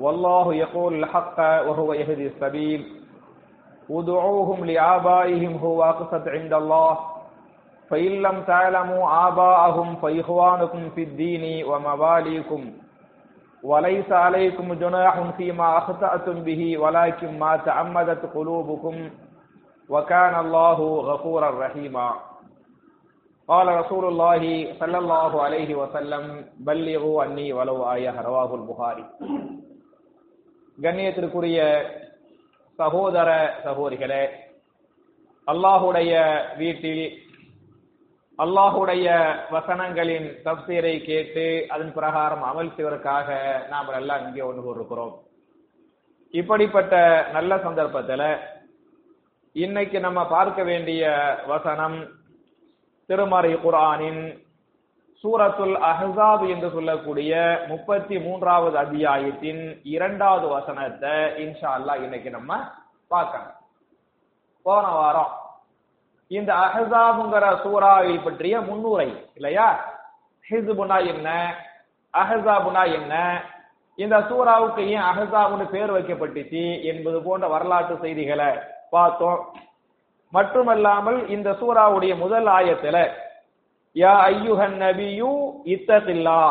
والله يقول الحق وهو يهدي السبيل. ادعوهم لآبائهم هو أقسط عند الله. فإن لم تعلموا آباءهم فإخوانكم في الدين ومواليكم وليس عليكم جناح فيما أخطأتم به ولكن ما تعمدت قلوبكم. وكان الله غفورا رحيما. قال رسول الله صلى الله عليه وسلم بلغوا عني ولو آية. رواه البخاري. கண்ணியத்திற்குரிய சகோதர சகோதரிகளே அல்லாஹுடைய வீட்டில் அல்லாஹுடைய வசனங்களின் தப்சீரை கேட்டு அதன் பிரகாரம் அமல் செய்வதற்காக நாம் எல்லாம் இங்கே ஒன்று கூறுகிறோம் இப்படிப்பட்ட நல்ல சந்தர்ப்பத்தில் இன்னைக்கு நம்ம பார்க்க வேண்டிய வசனம் திருமறை குரானின் சூரத்துல் அஹாப் என்று சொல்லக்கூடிய முப்பத்தி மூன்றாவது அத்தியாயத்தின் இரண்டாவது வசனத்தை இன்ஷா அல்லா இன்னைக்கு நம்ம பார்க்கணும். போன வாரம் இந்த அஹசாபுங்கிற சூறாவை பற்றிய முன்னுரை இல்லையா? ஹிசுபுனா என்ன? அஹசாபுனா என்ன? இந்த சூறாவுக்கு ஏன் அஹசாபுன்னு பேர் வைக்கப்பட்டுச்சு என்பது போன்ற வரலாற்று செய்திகளை பார்த்தோம். மட்டுமல்லாமல் இந்த சூறாவுடைய முதல் ஆயத்துல யா ஐயுஹன் நபியு இத்தகில்லா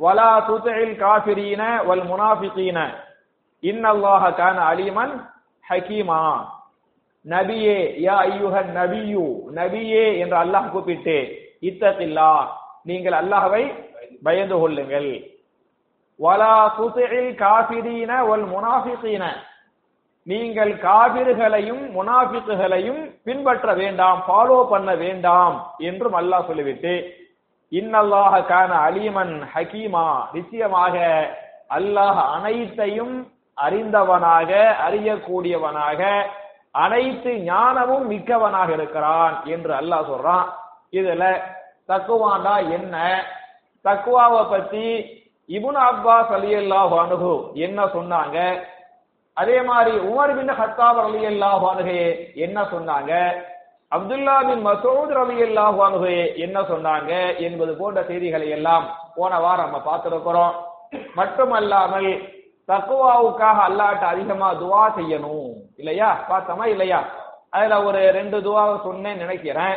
வலா துதில் காஃபிரீன வல் முனாஃபிகீன. இன்னல்லாஹ கான அலிமன் ஹக்கீமா நபியே யா ஐயுஹன் நபியு நபியே என்று அல்லாஹ் கூப்பிட்டு இத்தகில்லா நீங்கள் அல்லாஹ்வை பயந்து கொள்ளுங்கள். வலா துதில் காஃபிரீன வல் முனாஃபிகீன. நீங்கள் காபிர்களையும் முனாபிக்குகளையும் பின்பற்ற வேண்டாம் ஃபாலோ பண்ண வேண்டாம் என்றும் அல்லாஹ் சொல்லிவிட்டு இன்னல்லாக கான அலீமன் ஹக்கீமா நிச்சயமாக அல்லாஹ் அனைத்தையும் அறிந்தவனாக அறியக்கூடியவனாக அனைத்து ஞானமும் மிக்கவனாக இருக்கிறான் என்று அல்லாஹ் சொல்றான். இதுல தக்குவாண்டா என்ன? தக்குவாவை பத்தி இபுன் அப்பாஸ் அலி அல்லாஹ் அனுகு என்ன சொன்னாங்க? அதே மாதிரி உமர் பின் ஹத்தாப் அலி அல்லாஹானுகே என்ன சொன்னாங்க? அப்துல்லா பின் மசூத் ரலி அல்லாஹானுகே என்ன சொன்னாங்க என்பது போன்ற செய்திகளை எல்லாம் போன வாரம் நம்ம பார்த்திருக்கிறோம். மட்டுமல்லாமல் தக்குவாவுக்காக அல்லாட்ட அதிகமா துவா செய்யணும். இல்லையா? பார்த்தோமா? இல்லையா? அதுல ஒரு ரெண்டு துவாவை சொன்னேன் நினைக்கிறேன்.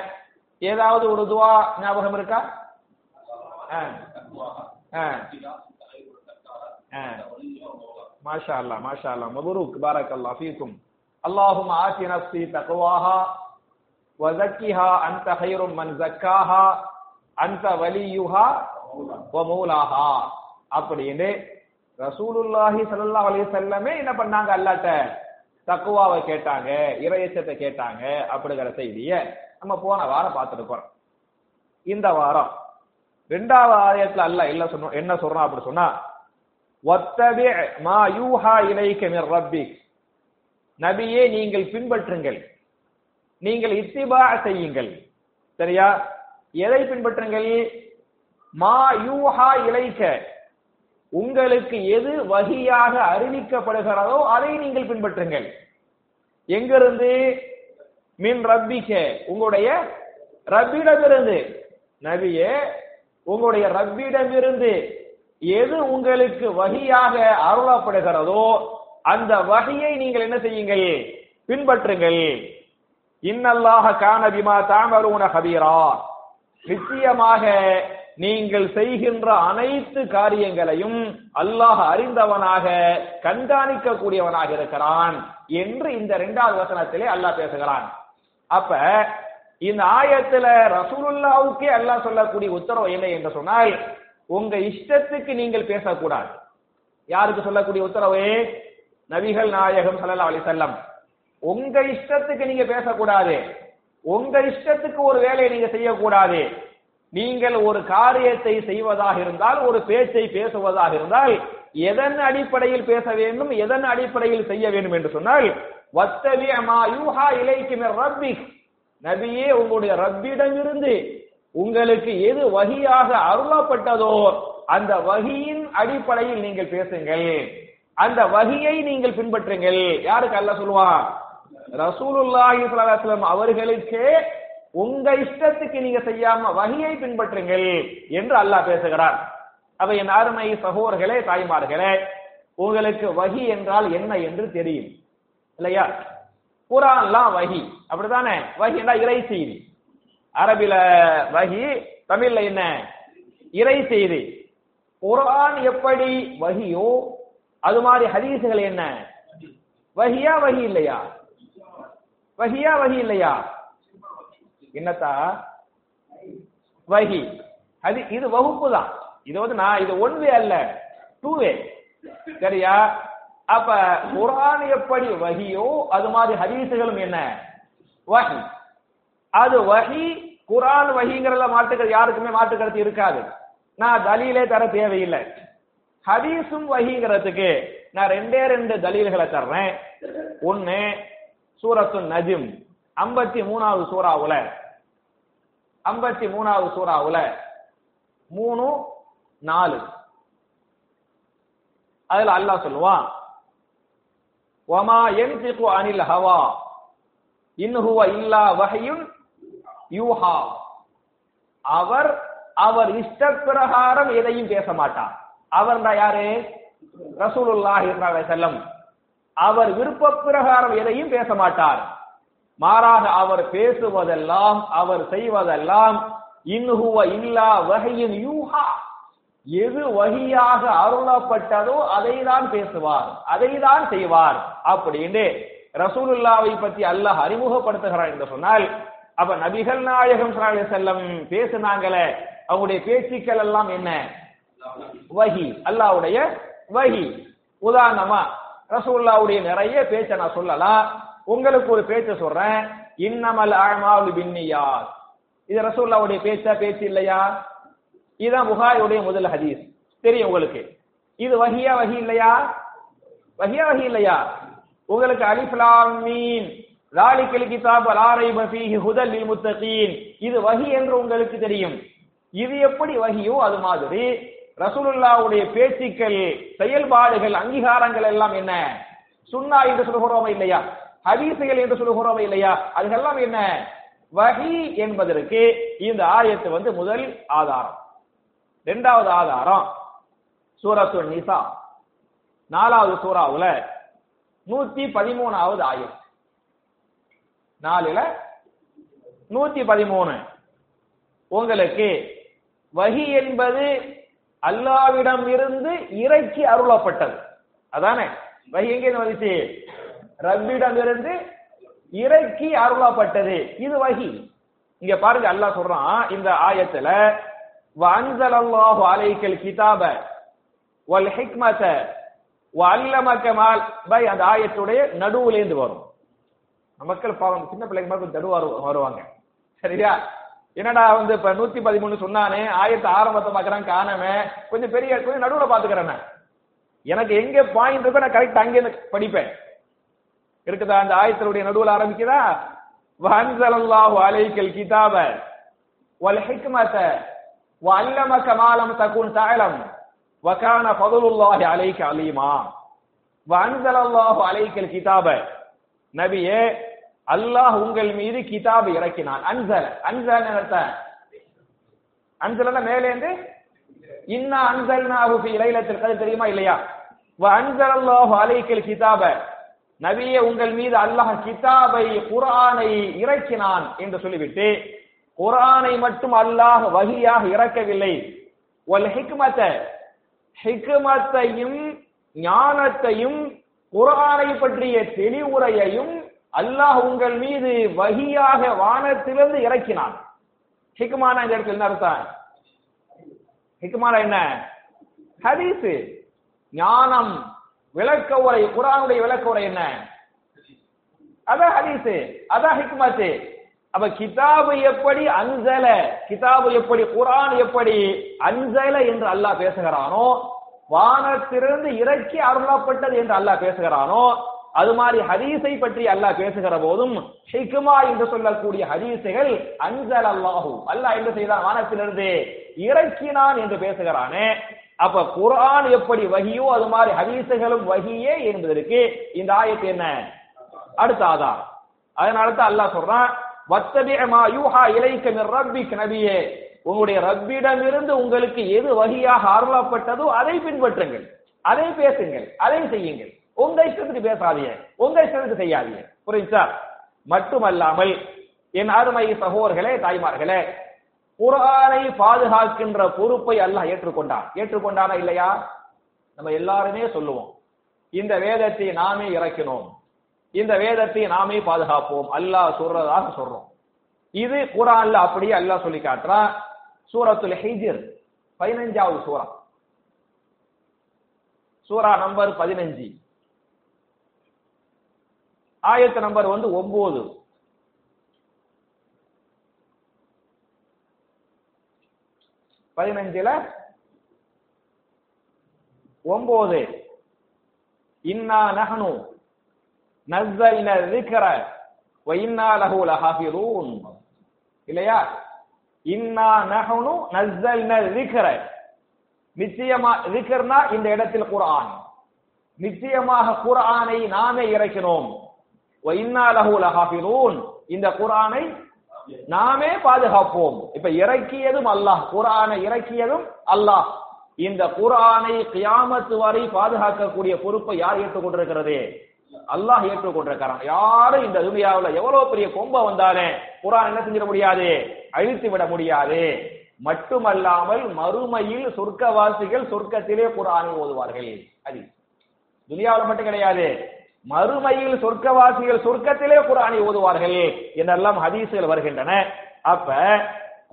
ஏதாவது ஒரு துவா ஞாபகம் இருக்கா? மாஷா அல்லா மாஷா அல்லா மபரூக் பாரக் அல்லா ஃபீக்கும் اللهم آت نفسي تقواها وزكها أنت خير من زكاها أنت وليها ومولاها அப்படின்னு ரசூலுல்லாஹி ஸல்லல்லாஹு அலைஹி வஸல்லமே என்ன பண்ணாங்க அல்லாட்ட தக்குவாவை கேட்டாங்க இறையச்சத்தை கேட்டாங்க அப்படிங்கிற செய்திய நம்ம போன வாரம் பார்த்துருக்கோம் இந்த வாரம் ரெண்டாவது ஆயத்துல அல்ல இல்ல சொன்ன என்ன சொல்றான் அப்படி சொன்னா வத்தபி மா யூஹா இலைக்க மிர் ரப்பிக். நபியே நீங்கள் பின்பற்றுங்கள். நீங்கள் இத்திபா செய்யுங்கள். சரியா? எதை பின்பற்றுங்கள்? மா யூஹா இலைக்க உங்களுக்கு எது வகியாக அறிவிக்கப்படுகிறதோ அதை நீங்கள் பின்பற்றுங்கள். எங்கிருந்து? மின் ரப்பிக்க உங்களுடைய ரப்பிடமிருந்து. நபியே உங்களுடைய ரப்பிடமிருந்து. எது உங்களுக்கு வகையாக அருளப்படுகிறதோ அந்த வகையை நீங்கள் என்ன செய்யுங்கள்? பின்பற்றுங்கள். இன்னல்லாக காணபிமா தாமருன ஹபீரா நிச்சயமாக நீங்கள் செய்கின்ற அனைத்து காரியங்களையும் அல்லாஹ் அறிந்தவனாக கண்காணிக்க கூடியவனாக இருக்கிறான் என்று இந்த இரண்டாவது வசனத்திலே அல்லாஹ் பேசுகிறான். அப்ப இந்த ஆயத்துல ரசூலுல்லாவுக்கே அல்லாஹ் சொல்லக்கூடிய உத்தரவு என்ன என்று சொன்னால் உங்க இஷ்டத்துக்கு நீங்கள் பேசக்கூடாது. யாருக்கு சொல்லக்கூடிய உத்தரவு? நபிகள் நாயகம் சல்லா அலி செல்லம் உங்க இஷ்டத்துக்கு நீங்க பேசக்கூடாது. உங்க இஷ்டத்துக்கு ஒரு வேலையை நீங்க செய்யக்கூடாது. நீங்கள் ஒரு காரியத்தை செய்வதாக இருந்தால் ஒரு பேச்சை பேசுவதாக இருந்தால் எதன் அடிப்படையில் பேச வேண்டும் எதன் அடிப்படையில் செய்ய வேண்டும் என்று சொன்னால் வத்தவிய மா யூஹா இலைக்கு ரப்பி நபியே உங்களுடைய ரப்பிடமிருந்து உங்களுக்கு எது வகியாக அருளப்பட்டதோ அந்த வகியின் அடிப்படையில் நீங்கள் பேசுங்கள். அந்த வகியை நீங்கள் பின்பற்றுங்கள். யாருக்கு அல்லாஹ் சொல்லுவான் ரசூலுல்லாஹி ஸல்லல்லாஹு அலைஹி அவர்களுக்கே உங்க இஷ்டத்துக்கு நீங்க செய்யாம வகியை பின்பற்றுங்கள் என்று அல்லாஹ் பேசுகிறார் அப்ப என் அருமை சகோதரர்களே தாய்மார்களே உங்களுக்கு வகி என்றால் என்ன என்று தெரியும். இல்லையா? குரான்லாம் வகி. அப்படித்தானே? வகி என்றால் இறை செய்தி. அரபில வகி தமிழ்ல என்ன? இறை செய்தி. குரான் எப்படி வகியோ அது மாதிரி ஹதீசுகள் என்ன? வகியா வகி இல்லையா? வகியா வகி இல்லையா? என்னத்தா? வகி. அது இது வகுப்பு தான். இது வந்து நான் இது ஒன் வே அல்ல. டூ வே சரியா? அப்ப குரான் எப்படி வகியோ அது மாதிரி ஹதீசுகளும் என்ன? வகி. அது வகி குரான் வகிங்கிறத மாட்டுக்கள் யாருக்குமே மாட்டுக்கருத்து இருக்காது. நான் தலீலே தர தேவையில்லை. ஹதீஸும் வகிங்கிறதுக்கு நான் ரெண்டே ரெண்டு தலீல்களை தர்றேன். ஒன்னு சூரத்து நஜிம். ஐம்பத்தி மூணாவது சூறாவுல ஐம்பத்தி மூணாவது சூறாவுல மூணு நாலு. அதுல அல்லாஹ் சொல்லுவான் வமா என் அனில் ஹவா. இன் ஹுவ இல்லா யூ யூஹா. அவர் அவர் இஷ்ட பிரகாரம் எதையும் பேச மாட்டார் அவர் யாரு? ரசூலுல்லாஹி செல்லம் அவர் விருப்ப பிரகாரம் எதையும் பேச மாட்டார் மாறாக அவர் பேசுவதெல்லாம் அவர் செய்வதெல்லாம் இன்ஹுவ இல்லா வகையின் யூஹா. எது வகையாக அருளப்பட்டதோ அதை தான் பேசுவார் அதை தான் செய்வார். அப்படின்னு ரசூலுல்லாவை பற்றி அல்லாஹ் அறிமுகப்படுத்துகிறார் என்று சொன்னால் அப்ப நபிகள் நாயகம் செல்லம் பேசுனாங்களே அவங்களுடைய பேச்சுக்கள் எல்லாம் என்ன? வஹி அல்லாவுடைய வஹி உதாரணமா ரசூல்லாவுடைய நிறைய பேச்சை நான் சொல்லலாம். உங்களுக்கு ஒரு பேச்சை சொல்றேன். இன்னமல் அமாலு பின்னியாத். இது ரசூல்லாவுடைய பேச்சா பேச்சு இல்லையா? இதுதான் புகாரியுடைய முதல் ஹதீஸ். தெரியும் உங்களுக்கு. இது வகியா வகி இல்லையா? வஹியா வகி இல்லையா? உங்களுக்கு அலிஃப்லாம் மீன். லாலிக்கல் கிதாப் லா பஃபீஹி ஹுதல் லில் முத்தகீன் இது வஹி என்று உங்களுக்கு தெரியும். இது எப்படி வகியோ அது மாதிரி. ரசூலுல்லாவுடைய பேச்சுக்கள் செயல்பாடுகள் அங்கீகாரங்கள் எல்லாம் என்ன? சுன்னா என்று சொல்கிறோமா இல்லையா? ஹதீசுகள் என்று சொல்கிறோமா இல்லையா? அதுகெல்லாம் என்ன? வகி என்பதற்கு இந்த ஆயத்து வந்து முதல் ஆதாரம். இரண்டாவது ஆதாரம் சூரத்து நிசா. நாலாவது சூறாவுல நூத்தி பதிமூணாவது ஆயம் நாலுல நூத்தி பதிமூணு உங்களுக்கு வகி என்பது அல்லாவிடம் இருந்து இறைக்கு அருளப்பட்டது. அதானே? வகி எங்க வந்துச்சு? ரப்பிடம் இருந்து இறைக்கு அருளப்பட்டது. இது வகி. இங்க பாருங்க அல்லாஹ் சொல்றான் இந்த ஆயத்துல வஅன்ஸலல்லாஹு அலைக்கல் கிதாப வல் ஹிக்மத வல்லமக்கமால் பை அந்த ஆயத்துடைய நடுவுலேந்து வரும். மக்கள் பாவம் சின்ன பிள்ளைங்க மாதிரி கொஞ்சம் தடுவாரு வருவாங்க. சரியா? என்னடா வந்து இப்ப நூத்தி பதிமூணு சொன்னானே ஆயிரத்தி ஆரம்பத்தை பாக்குறான் காணமே. கொஞ்சம் பெரிய கொஞ்சம் நடுவுல பாத்துக்கிறேன் எனக்கு எங்க பாயிண்ட் இருக்கோ நான் கரெக்ட் அங்கே படிப்பேன். இருக்குதா அந்த ஆயத்தினுடைய நடுவுல ஆரம்பிக்குதா? வஹன்சலல்லாஹு அலைக்கல் கிதாப வல் ஹிக்மத வல்லம கமாலம் தகுன் தாலம் வகான ஃபதுலுல்லாஹி அலைக அலீமா. வஹன்சலல்லாஹு அலைக்கல் கிதாப. நபியே அல்லாஹ் உங்கள் மீது கிதாப் இறக்கினான். அன்சல. அன்சல் அர்த்தம் அன்சலன்னா மேலேந்து இன்னா அன்சல்னாஹு ஃபீ இலையிலத்தில் கத்ர் தெரியுமா இல்லையா? வ அன்சலல்லாஹு அலைக்கல் கிதாப. நபியே உங்கள் மீது அல்லாஹ் கிதாபை குரானை இறக்கினான் என்று சொல்லிவிட்டு குரானை மட்டும் அல்லாஹ் வகியாக இறக்கவில்லை. வல் ஹிக்மத ஹிக்மத்தையும் ஞானத்தையும் குரானை பற்றிய தெளிவுரையையும் அல்லாஹ் உங்கள் மீது வகியாக வானத்திலிருந்து இறக்கினான். ஹிக்மானா இந்த இடத்துல என்ன அர்த்தம்? ஹிக்மானா என்ன? ஹதீஸ். ஞானம் விளக்க உரை குரானுடைய விளக்க உரை என்ன? அதான் ஹதீஸ் அதான் ஹிக்மத்து. அப்ப கிதாபு எப்படி அன்சல கிதாபு எப்படி குரான் எப்படி அன்சல என்று அல்லாஹ் பேசுகிறானோ வானத்திலிருந்து இறக்கி அருளப்பட்டது என்று அல்லாஹ் பேசுகிறானோ அது மாதிரி ஹதீஸை பற்றி அல்லாஹ் பேசுகிற போதும் ஹிக்மா என்று சொல்லக்கூடிய ஹதீஸுகள் அன்சல் அல்லாஹு அல்லாஹ் என்ன செய்தான்? வானத்திலிருந்து இறக்கினான் என்று பேசுகிறானே. அப்ப குரான் எப்படி வகியோ அது மாதிரி ஹதீஸுகளும் வகியே என்பதற்கு இந்த ஆயத்து என்ன? அடுத்த ஆதார் அதனால தான் அல்லாஹ் சொல்றான் வத்தபி மா யூஹா இலைக்க மிர் ரப்பிக் நபியே உங்களுடைய ரப்பிடமிருந்து உங்களுக்கு எது வகியாக அருளப்பட்டதோ அதை பின்பற்றுங்கள். அதை பேசுங்கள். அதை செய்யுங்கள். உங்க இஷ்டத்துக்கு பேசாதீங்க. உங்க இஷ்டத்துக்கு செய்யாதீங்க. புரிஞ்சா மட்டுமல்லாமல் என் அருமை சகோதரர்களே தாய்மார்களே குரானை பாதுகாக்கின்ற பொறுப்பை அல்லாஹ் ஏற்றுக்கொண்டான். ஏற்றுக்கொண்டானா இல்லையா? நம்ம எல்லாருமே சொல்லுவோம். இந்த வேதத்தை நாமே இறக்கினோம். இந்த வேதத்தை நாமே பாதுகாப்போம். அல்லாஹ் சொல்றதாக சொல்றோம். இது குரான்ல அப்படியே அல்லாஹ் சொல்லி காட்டுறான் சூரத்துல ஹிஜ்ர் பதினஞ்சாவது சூரா. சூரா நம்பர் பதினஞ்சு. ஆயத்த நம்பர் வந்து ஒன்பது பதினஞ்சுல ஒன்பது இன்னா நஹனு நஸ்ஸல்ன ذِكْرَ وَإِنَّا لَهُ لَحَافِظُونَ இல்லையா? இன்னா நஹனு நஸ்ஸல்ன ذِكْرَ நிச்சயமா ذِكْرனா இந்த இடத்தில் குர்ஆன். நிச்சயமாக குர்ஆனை நாமே இறக்கினோம் இந்த குரானை நாமே பாதுகாப்போம். இப்ப இறக்கியதும் அல்லாஹ். குரானை இறக்கியதும் அல்லாஹ். இந்த குரானை கியாமத்து வரை பாதுகாக்கக்கூடிய பொறுப்பை யார் ஏற்றுக்கொண்டிருக்கிறது? அல்லாஹ் ஏற்றுக்கொண்டிருக்கிறான். யாரும் இந்த துனியாவுல எவ்வளவு பெரிய கொம்ப வந்தாலே குரான் என்ன செஞ்சிட முடியாது? அழித்து விட முடியாது. மட்டுமல்லாமல் மறுமையில் சொர்க்கவாசிகள் சொர்க்கத்திலே குரானை ஓதுவார்கள். அது துனியாவில் மட்டும் கிடையாது. மறுமையில் சொர்க்கவாசிகள் சொர்க்கத்திலே குரானை ஓதுவார்கள் என்றெல்லாம் ஹதீசுகள் வருகின்றன. அப்ப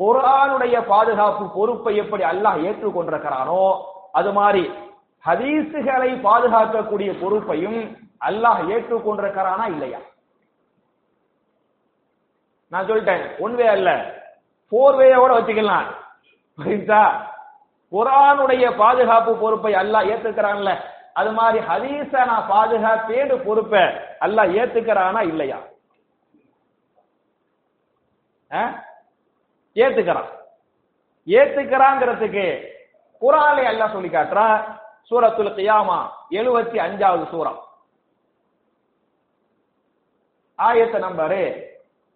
குரானுடைய பாதுகாப்பு பொறுப்பை எப்படி அல்லாஹ் ஏற்றுக்கொண்டிருக்கிறானோ அது மாதிரி ஹதீசுகளை பாதுகாக்கக்கூடிய பொறுப்பையும் அல்லாஹ் ஏற்றுக்கொண்டிருக்கிறானா இல்லையா? நான் சொல்லிட்டேன் ஒன் வே அல்ல. போர் வேயோட வச்சுக்கலாம். புரியுதா? குரானுடைய பாதுகாப்பு பொறுப்பை அல்லாஹ் ஏத்துக்கிறான்ல அது மாதிரி ஹதீஸ நான் பாதுகாப்பேன்னு பொறுப்ப அல்ல ஏத்துக்கிறானா இல்லையா? ஏத்துக்கிறான். ஏத்துக்கிறாங்கிறதுக்கு குரானை அல்ல சொல்லி காட்டுறான் சூரத்துல் கியாமா எழுபத்தி அஞ்சாவது சூரம் ஆயத்த நம்பரு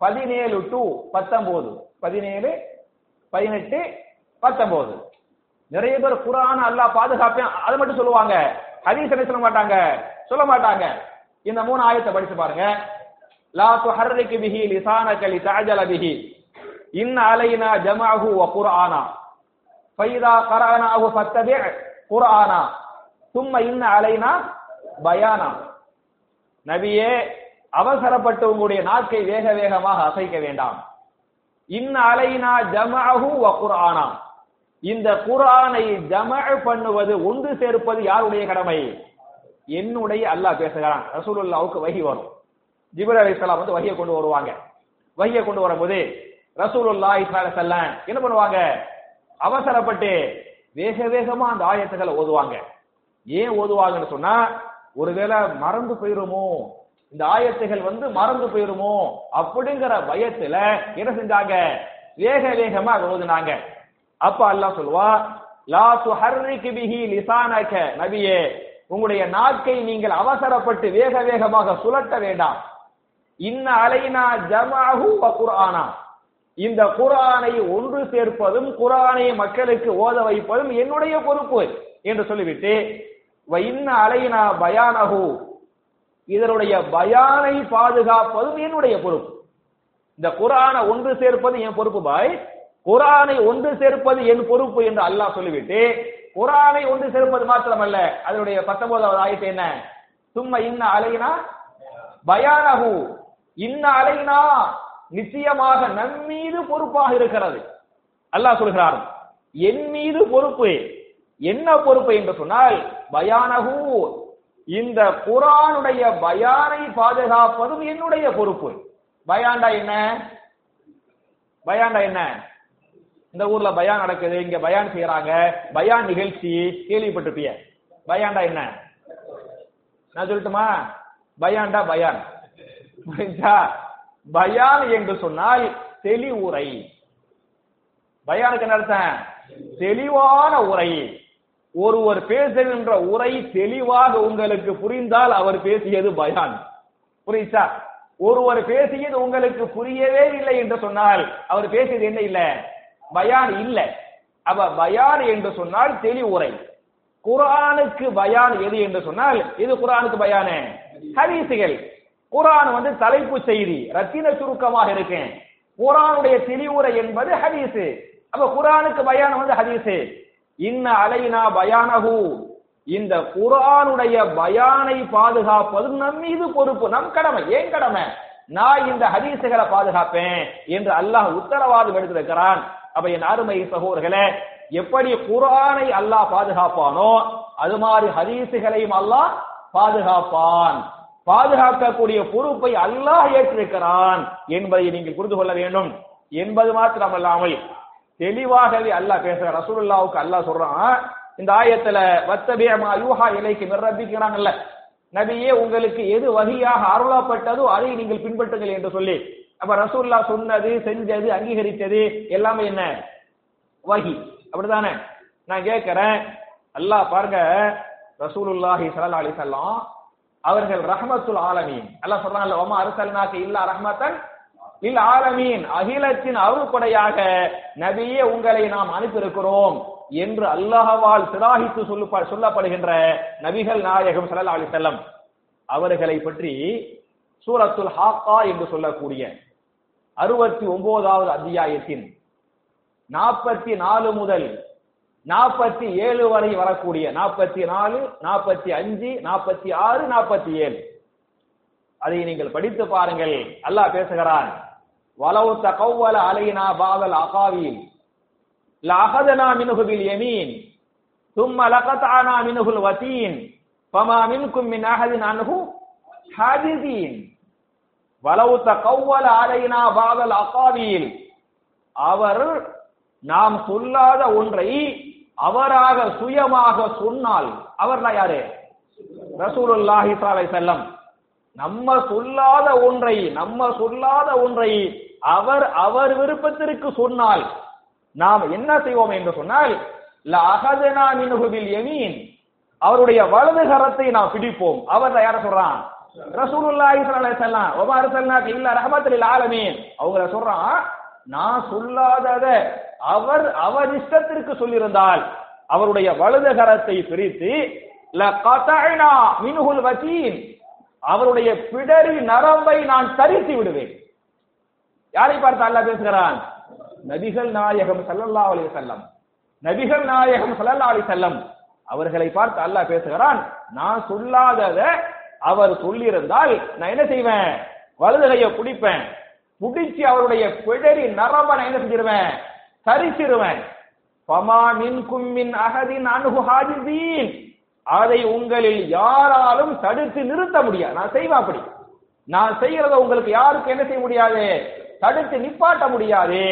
பதினேழு டு பத்தொன்பது பதினேழு பதினெட்டு பத்தொன்பது நிறைய பேர் குரான் அல்லாஹ் பாதுகாப்பேன் அதை மட்டும் சொல்லுவாங்க. ஹதீஸ் என்ன சொல்ல மாட்டாங்க? சொல்ல மாட்டாங்க. இந்த மூணு ஆயத்தை படிச்சு பாருங்க. லா துஹர்ரிக்கு பிஹி லிசானக லிதஅஜல பிஹி. இன் அலைனா ஜமஅஹு வ குர்ஆனா. ஃபைதா கரஅனாஹு ஃபத்தபி' குர்ஆனா. சும்ம இன் அலைனா பயானா. நபியே அவசரப்பட்டு உங்களுடைய நாக்கை வேக வேகமாக அசைக்க வேண்டாம். இன் அலைனா ஜமஅஹு வ குர்ஆனா. இந்த குரானை ஜம பண்ணுவது ஒன்று சேர்ப்பது யாருடைய கடமை? என்னுடைய அல்லாஹ் பேசுகிறான். ரசூலுல்லாவுக்கு வகி வரும். ஜிப்ரீல் அலைஹிஸ்ஸலாம் வந்து வஹியை கொண்டு வருவாங்க. வஹியை கொண்டு வரும்போது ரசூலுல்லா இஸ்லாம் செல்லன் என்ன பண்ணுவாங்க? அவசரப்பட்டு வேக வேகமா அந்த ஆயத்துக்களை ஓதுவாங்க. ஏன் ஓதுவாங்கன்னு சொன்னா ஒருவேளை மறந்து போயிருமோ இந்த ஆயத்துகள் வந்து மறந்து போயிருமோ அப்படிங்கிற பயத்துல என்ன செஞ்சாங்க? வேக வேகமா அதை ஓதுனாங்க. அப்ப அல்லாஹ் சொல்லுவா லா துஹர்ரிக் பிஹி லிசானக. நபியே உங்களுடைய நாக்கை நீங்கள் அவசரப்பட்டு வேக வேகமாக சுழட்ட வேண்டாம். இன்ன அலைனா ஜமாஹு வ குர்ஆனா. இந்த குர்ஆனை ஒன்று சேர்ப்பதும் குர்ஆனை மக்களுக்கு ஓத வைப்பதும் என்னுடைய பொறுப்பு என்று சொல்லிவிட்டு வ இன்ன அலைனா பயானஹு. இதனுடைய பயானை பாதுகாப்பதும் என்னுடைய பொறுப்பு. இந்த குரானை ஒன்று சேர்ப்பது என் பொறுப்பு பாய். குரானை ஒன்று சேர்ப்பது என் பொறுப்பு என்று அல்லாஹ் சொல்லிவிட்டு குரானை ஒன்று சேர்ப்பது மாத்திரமல்ல. அதனுடைய பத்தொன்பதாவது ஆயத்து என்ன? சும்மா இன்ன அலைனா பயானகு இன்ன அலைனா நிச்சயமாக நம்மீது பொறுப்பாக இருக்கிறது. அல்லாஹ் சொல்கிறார் என் மீது பொறுப்பு. என்ன பொறுப்பு என்று சொன்னால் பயானகு இந்த குரானுடைய பயானை பாதுகாப்பதும் என்னுடைய பொறுப்பு. பயாண்டா என்ன? பயாண்டா என்ன? இந்த ஊர்ல பயான் நடக்குது இங்க பயான் செய்யறாங்க பயான் நிகழ்ச்சி கேள்விப்பட்டிருப்பிய. பயாண்டா என்ன? நான் சொல்லட்டுமா? பயாண்டா பயான். புரிஞ்சா? பயான் என்று சொன்னால் தெளிவுரை. பயானுக்கு என்ன அர்த்தம்? தெளிவான உரை. ஒருவர் பேசுகின்ற உரை தெளிவாக உங்களுக்கு புரிந்தால் அவர் பேசியது பயான். புரியுச்சா ஒருவர் பேசியது உங்களுக்கு புரியவே இல்லை என்று சொன்னால் அவர் பேசியது என்ன இல்லை? பயான் இல்ல. அப்ப பயான் என்று சொன்னால் தெளிவுரை. குரானுக்கு பயான் எது என்று சொன்னால் இது குரானுக்கு பயான? ஹதீசுகள். குரான் வந்து தலைப்பு செய்தி ரத்தின சுருக்கமாக இருக்கேன் குரானுடைய தெளிவுரை என்பது ஹதீசு. அப்ப குரானுக்கு பயானம் வந்து ஹதீசு. இன்ன அலைனா பயானஹு. இந்த குரானுடைய பயானை பாதுகாப்பது நம் மீது பொறுப்பு நம் கடமை. ஏன் கடமை? நான் இந்த ஹதீசுகளை பாதுகாப்பேன் என்று அல்லாஹ் உத்தரவாதம் எடுத்திருக்கிறான். அப்ப என் அருமை சகோதரர்களே எப்படி குரானை அல்லாஹ் பாதுகாப்பானோ அது மாதிரி ஹதீசுகளையும் அல்லாஹ் பாதுகாப்பான். பாதுகாக்கக்கூடிய பொறுப்பை அல்லாஹ் ஏற்றிருக்கிறான் என்பதை நீங்கள் புரிந்து கொள்ள வேண்டும். என்பது மாத்திரமல்லாமல் தெளிவாகவே அல்லாஹ் பேசுற ரசூலுல்லாவுக்கு அல்லாஹ் சொல்றான் இந்த ஆயத்துல வத்தபியமா யூஹா இலைக்கு மிரபிக்கிறாங்கல்ல நபியே உங்களுக்கு எது வகையாக அருளப்பட்டதோ அதை நீங்கள் பின்பற்றுங்கள் என்று சொல்லி அப்ப ரசூல்லா சொன்னது செஞ்சது அங்கீகரித்தது எல்லாமே என்ன? வகி. அப்படிதானே நான் கேட்கிறேன் அல்லாஹ் பாருங்க ரசூலுல்லாஹி சல்லா அலி வஸல்லம் அவர்கள் ரஹமத்துல் ஆலமீன். அல்லாஹ் சொல்றாங்கல்ல ஒமா அர்சல்னாக இல்லா ரஹமத்தன் இல் ஆலமீன். அகிலத்தின் அருள்படையாக நபியே உங்களை நாம் அனுப்பியிருக்கிறோம் என்று அல்லாஹவால் சிராகித்து சொல்லு சொல்லப்படுகின்ற நபிகள் நாயகம் சல்லா அலி செல்லம் அவர்களை பற்றி சூரத்துல் ஹாக்கா என்று சொல்லக்கூடிய அறுபத்தி ஒன்பதாவது அத்தியாயத்தின் நாற்பத்தி நாலு முதல் நாற்பத்தி ஏழு வரை வரக்கூடிய நாற்பத்தி நாலு நாற்பத்தி அஞ்சு நாற்பத்தி ஆறு நாற்பத்தி ஏழு அதை நீங்கள் படித்து பாருங்கள் அல்லாஹ் பேசுகிறான் வலவு தகவல அலைனா பாதல் அகாவில் லஅகதனா மின்ஹு பில் யமீன் ثم لقطعنا منه الوتين فما منكم من أحد عنه حاجزين வலவுத்த கௌவல் ஆலைனா பாதல் அசாவியில் அவர் நாம் சொல்லாத ஒன்றை அவராக சுயமாக சொன்னால் அவர்னா யாரு? ரசூலுல்லாஹி சாலை செல்லம் நம்ம சொல்லாத ஒன்றை நம்ம சொல்லாத ஒன்றை அவர் அவர் விருப்பத்திற்கு சொன்னால் நாம் என்ன செய்வோம் என்று சொன்னால் அவருடைய வலது கரத்தை நாம் பிடிப்போம். அவர் யார சொல்றான்? ரசூலுல்லாஹி ஸல்லல்லாஹு அலைஹி வஸல்லம் வமா அர்சல்னாக இல்ல ரஹமத்துல் லில் ஆலமீன். அவங்கள சொல்றான் நான் சொல்லாதத அவர் அவர் இஷ்டத்திற்கு சொல்லியிருந்தால் அவருடைய வலது கரத்தை பிரித்து லகதஅனா மின்ஹுல் வதீன் அவருடைய பிடரி நரம்பை நான் தரித்து விடுவேன். யாரை பார்த்து அல்லாஹ் பேசுகிறான்? நபிகள் நாயகம் ஸல்லல்லாஹு அலைஹி வஸல்லம். நபிகள் நாயகம் ஸல்லல்லாஹு அலைஹி வஸல்லம். அவர்களை பார்த்து அல்லாஹ் பேசுகிறான் நான் சொல்லாதத அவர் சொல்லியிருந்தால் நான் என்ன செய்வேன்? வலது கையை பிடிப்பேன். பிடிச்சு அவருடைய பிழறி நரம்ப நான் என்ன செஞ்சிருவேன்? சரிச்சிருவேன். பமா மின் கும்மின் அகதின் அணுகுஹாஜிதீன் அதை உங்களில் யாராலும் தடுத்து நிறுத்த முடியாது. நான் செய்வேன் அப்படி. நான் செய்யறத உங்களுக்கு யாருக்கு என்ன செய்ய முடியாது? தடுத்து நிப்பாட்ட முடியாது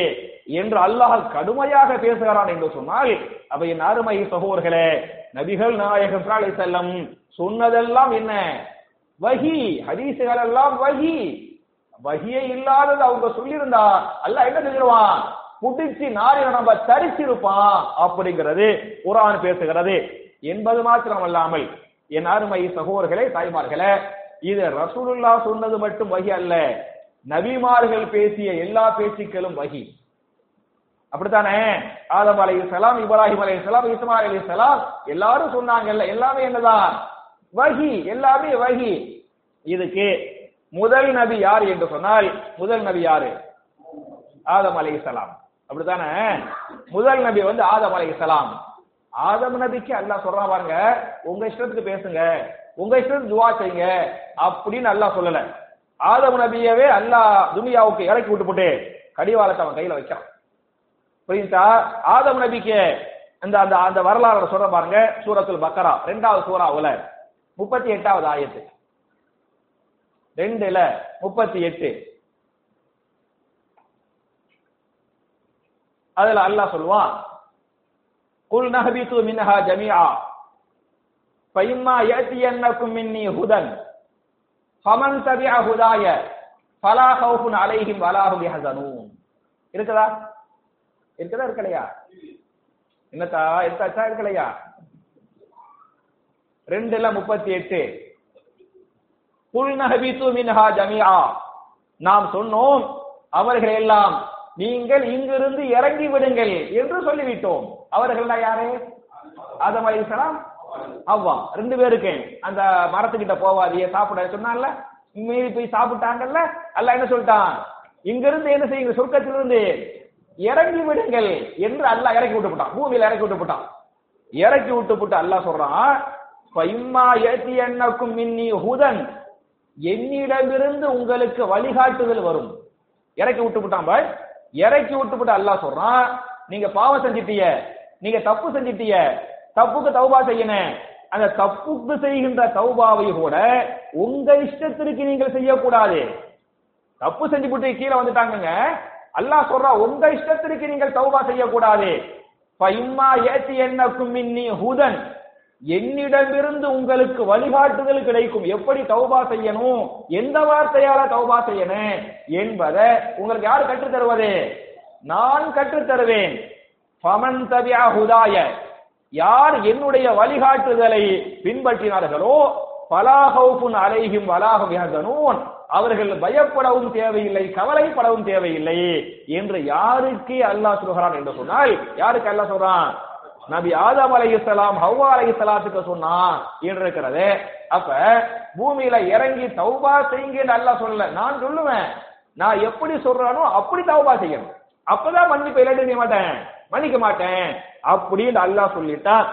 என்று அல்லாஹ் கடுமையாக பேசுகிறான் என்று சொன்னால் அப்ப என் அருமை சகோதர்களே நபிகள் நாயகம் செல்லம் சொன்னதெல்லாம் என்ன? வஹி ஹதீசுகள் எல்லாம் வஹி வகியே இல்லாதது அவங்க சொல்லியிருந்தா அல்ல என்ன செஞ்சிருவான் புடிச்சு நாரி நம்ம தரிச்சிருப்பான் அப்படிங்கிறது குரான் பேசுகிறது. என்பது மாத்திரம் அல்லாமல் என் அருமை சகோதரர்களே தாய்மார்களே இது ரசூலுல்லா சொன்னது மட்டும் வகி அல்ல. நபிமார்கள் பேசிய எல்லா பேச்சுக்களும் வகி. அப்படித்தானே? ஆதம் அலை சலாம் இப்ராஹிம் அலை சலாம் இஸ்மா அலை சலாம் எல்லாரும் சொன்னாங்கல்ல எல்லாமே என்னதான்? வகி எல்லாமே வகி. இதுக்கு முதல் நபி யார் என்று சொன்னால் முதல் நபி யாரு? ஆதம் அலைஹிஸ்ஸலாம் அப்படித்தானே? முதல் நபி வந்து ஆதம் அலைஹிஸ்ஸலாம் ஆதம் நபிக்கு அல்லாஹ் சொல்றான் பாருங்க உங்க இஷ்டத்துக்கு பேசுங்க. உங்க இஷ்டத்துக்கு துவா செய்யுங்க. அப்படின்னு அல்லாஹ் சொல்லல. ஆதம் நபியவே அல்லாஹ் துனியாவுக்கு இறக்கி விட்டு போட்டு கடிவாளத்தை அவன் கையில வைக்கிறான் புரியுதா? ஆதம் நபிக்கு அந்த அந்த அந்த வரலாறு சொல்ற பாருங்க சூரத்துல் பக்கரா ரெண்டாவது சூறாவுல முப்பத்தி எட்டாவது ஆயத்து. ரெண்டுல முப்பத்தி எட்டு. அதுல அல்லாஹ் சொல்லுவான் குல் நஹபித்து மின்ஹா ஜமீஆ ஃபைம்மா யஅதியன்னக்கும் மின்னி ஹுதன் ஃபமன் தபிஅ ஹுதாய ஃபலா ஹவுஃபுன் அலைஹிம் வலா ஹும் யஹஸனூன் இருக்குதா? இருக்குதா இருக்கலையா? என்னத்தா எடுத்தாச்சா இருக்கலையா? ரெண்டுல முப்பத்தி எட்டு. நாம் சொன்னோம் அவர்கள் எல்லாம் நீங்கள் இங்கிருந்து இறங்கி விடுங்கள் என்று சொல்லிவிட்டோம். அவர்கள் யாரு? ஆதம் அலைஹிஸ்ஸலாம் அவ்வா. ரெண்டு பேருக்கு அந்த மரத்துக்கிட்ட போவாதிய சாப்பிட சொன்னான்ல மீறி போய் சாப்பிட்டாங்கல்ல அல்ல என்ன சொல்லிட்டான்? இங்கிருந்து என்ன செய்யுங்க சொர்க்கத்திலிருந்து இறங்கி விடுங்கள் என்று அல்லாஹ் இறக்கி விட்டு போட்டான் பூமியில இறக்கி விட்டு போட்டான் இறக்கி விட்டு போட்டு அல்லாஹ் சொல்றான் பைம்மா ஏத்தி எண்ணக்கும் மின்னி ஹுதன். என்னிடமிருந்து உங்களுக்கு வழிகாட்டுதல் வரும். இறக்கி விட்டு போட்டான் பாய் இறக்கி விட்டு போட்டு அல்லாஹ் சொல்றான் நீங்க பாவம் செஞ்சிட்டிய நீங்க தப்பு செஞ்சிட்டிய தப்புக்கு தௌபா செய்யணும் அந்த தப்புக்கு செய்கின்ற தௌபாவை கூட உங்க இஷ்டத்திற்கு நீங்கள் செய்யக்கூடாது. தப்பு செஞ்சு போட்டு கீழே வந்துட்டாங்கங்க. அல்லாஹ் சொல்றா உங்க இஷ்டத்திற்கு நீங்கள் தௌபா செய்யக்கூடாது. பைம்மா ஏத்தி என்னக்கும் மின்னி ஹுதன். என்னிடமிருந்து உங்களுக்கு வழிகாட்டுதல் கிடைக்கும். எப்படி தௌபா செய்யணும்? எந்த வார்த்தையால தௌபா செய்யணும்? என்பதை உங்களுக்கு யார் கற்றுத் தருவது? நான் கற்றுத் தருவேன். ஃபமன் தபியா ஹுதாய. யார் என்னுடைய வழிகாட்டுதலை பின்பற்றினார்களோ பலாஹவுன் அலைகும் வலாஹம் யஹ்தனூன் அவர்கள் பயப்படவும் தேவையில்லை கவலைப்படவும் தேவையில்லை என்று யாருக்கு அல்லாஹ் சொல்கிறான் என்று சொன்னால் யாருக்கு அல்லாஹ் சொல்றான்? நபி ஆதம் அலைஹிஸ்ஸலாம் ஹவ்வா அலைஹிஸ்ஸலாத்துக்கு சொன்னான் என்று இருக்கிறது அப்ப பூமியில இறங்கி தௌபா செய்யுங்க அல்லாஹ் சொல்லல. நான் சொல்லுவேன். நான் எப்படி சொல்றானோ அப்படி தௌபா செய்யணும். அப்பதான் மன்னிப்பு இல்லாட்டி செய்ய மாட்டேன். மன்னிக்க மாட்டேன். அப்படின்னு அல்லாஹ் சொல்லிட்டான்.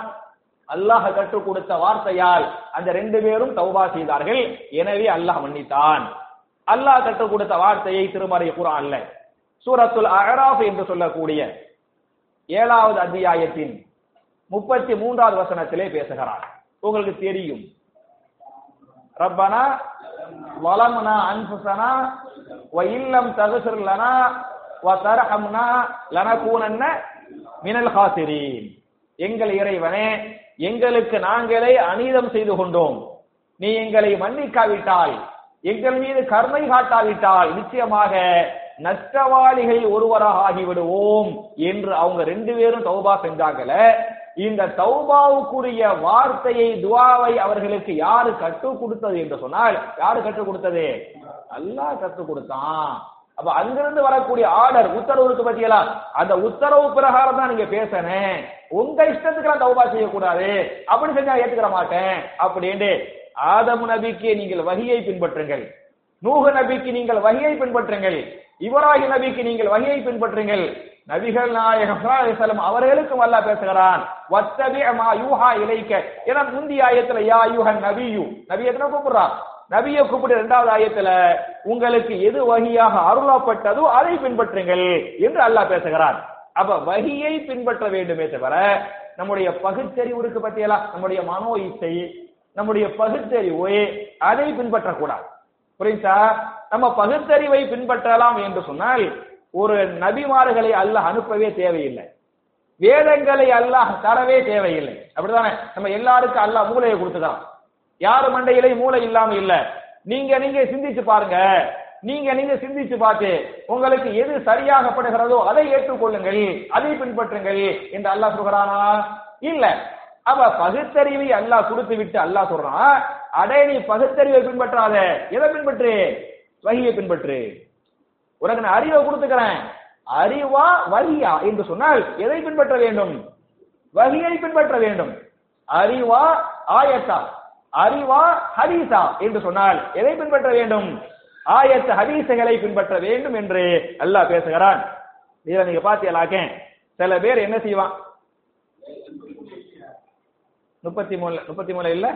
அல்லாஹ் கற்றுக் கொடுத்த வார்த்தையால் அந்த ரெண்டு பேரும் தௌபா செய்தார்கள். எனவே அல்லாஹ் மன்னித்தான். அல்லாஹ் கற்றுக் கொடுத்த வார்த்தையை திருமறை குரான்ல சூரத்துல் அஹராஃப் என்று சொல்லக்கூடிய ஏழாவது அத்தியாயத்தின் முப்பத்தி மூன்றாவது வசனத்திலே பேசுகிறார். உங்களுக்கு தெரியும். ரப்பனா வலமுனா அன்புசனா வ இல்லம் தகுசிர் லனா லனகூனன்ன மினல் ஹாசிரீன் எங்கள் இறைவனே எங்களுக்கு நாங்களே அநீதம் செய்து கொண்டோம். நீ எங்களை மன்னிக்காவிட்டால் எங்கள் மீது கருணை காட்டாவிட்டால் நிச்சயமாக நஷ்டவாளிகளில் ஒருவராக ஆகிவிடுவோம் என்று அவங்க ரெண்டு பேரும் தௌபா செஞ்சாங்கல இந்த தௌபாவுக்குரிய வார்த்தையை துவாவை அவர்களுக்கு யாரு கற்றுக் கொடுத்தது என்று சொன்னால் யாரு கற்றுக் கொடுத்தது? அல்லாஹ் கற்றுக் கொடுத்தான். அப்ப அங்கிருந்து வரக்கூடிய ஆர்டர் உத்தரவு இருக்கு பத்தியலா? அந்த உத்தரவு பிரகாரம் தான் நீங்க பேசணும். உங்க இஷ்டத்துக்கு தௌபா செய்யக்கூடாது. அப்படி செஞ்சா ஏத்துக்கிற மாட்டேன். அப்படின்ட்டு ஆதம் நபிக்கு நீங்கள் வகியை பின்பற்றுங்கள். நூக நபிக்கு நீங்கள் வகையை பின்பற்றுங்கள். இவராகி நபிக்கு நீங்கள் வகையை பின்பற்றுங்கள். நபிகள் நாயகம் அவர்களுக்கும் அல்லாஹ் பேசுகிறான். வத்தபி மா யூஹா இலைக்க. என முந்தைய ஆயத்துல யா யூஹன் நபியு. நபி எத்தனை கூப்பிடுறான்? நபிய கூப்பிட்டு இரண்டாவது ஆயத்துல உங்களுக்கு எது வகையாக அருளப்பட்டதோ அதை பின்பற்றுங்கள் என்று அல்லாஹ் பேசுகிறான். அப்ப வகியை பின்பற்ற வேண்டுமே தவிர நம்முடைய பகுத்தறிவு இருக்கு பத்தியலா நம்முடைய மனோ இசை நம்முடைய பகுத்தறிவு அதை பின்பற்றக்கூடாது. புரியுதா? நம்ம பகுத்தறிவை பின்பற்றலாம் என்று சொன்னால் ஒரு நபிமார்களை அல்லாஹ் அனுப்பவே தேவையில்லை. வேதங்களை அல்லாஹ் தரவே தேவையில்லை. அப்படிதானே நம்ம எல்லாருக்கும் அல்லாஹ் மூளையை கொடுத்துதான் யாரு மண்டையிலே மூளை இல்லாம இல்ல. நீங்க நீங்க சிந்திச்சு பாருங்க. நீங்க நீங்க சிந்திச்சு பார்த்து உங்களுக்கு எது சரியாகப்படுகிறதோ அதை ஏற்றுக்கொள்ளுங்கள் அதை பின்பற்றுங்கள் என்று அல்லாஹ் சொல்கிறானா இல்ல. அவ பகுத்தறிவை அல்லாஹ் கொடுத்து விட்டு அல்லாஹ் சொல்றான் அடே நீ பகுத்தறிவை பின்பற்றாத. எதை பின்பற்று? வகையை பின்பற்று. உனக்கு நான் அறிவை கொடுத்துக்கிறேன். அறிவா வகியா என்று சொன்னால் எதை பின்பற்ற வேண்டும்? வகியை பின்பற்ற வேண்டும். அறிவா ஆயத்தா அறிவா ஹரீசா என்று சொன்னால் எதை பின்பற்ற வேண்டும்? ஆயத்த ஹரீசைகளை பின்பற்ற வேண்டும் என்று அல்லாஹ் பேசுகிறான். இதுல நீங்க பாத்தீங்களாக்க சில பேர் என்ன செய்வான்? முப்பத்தி மூணுல முப்பத்தி மூணுல இல்ல?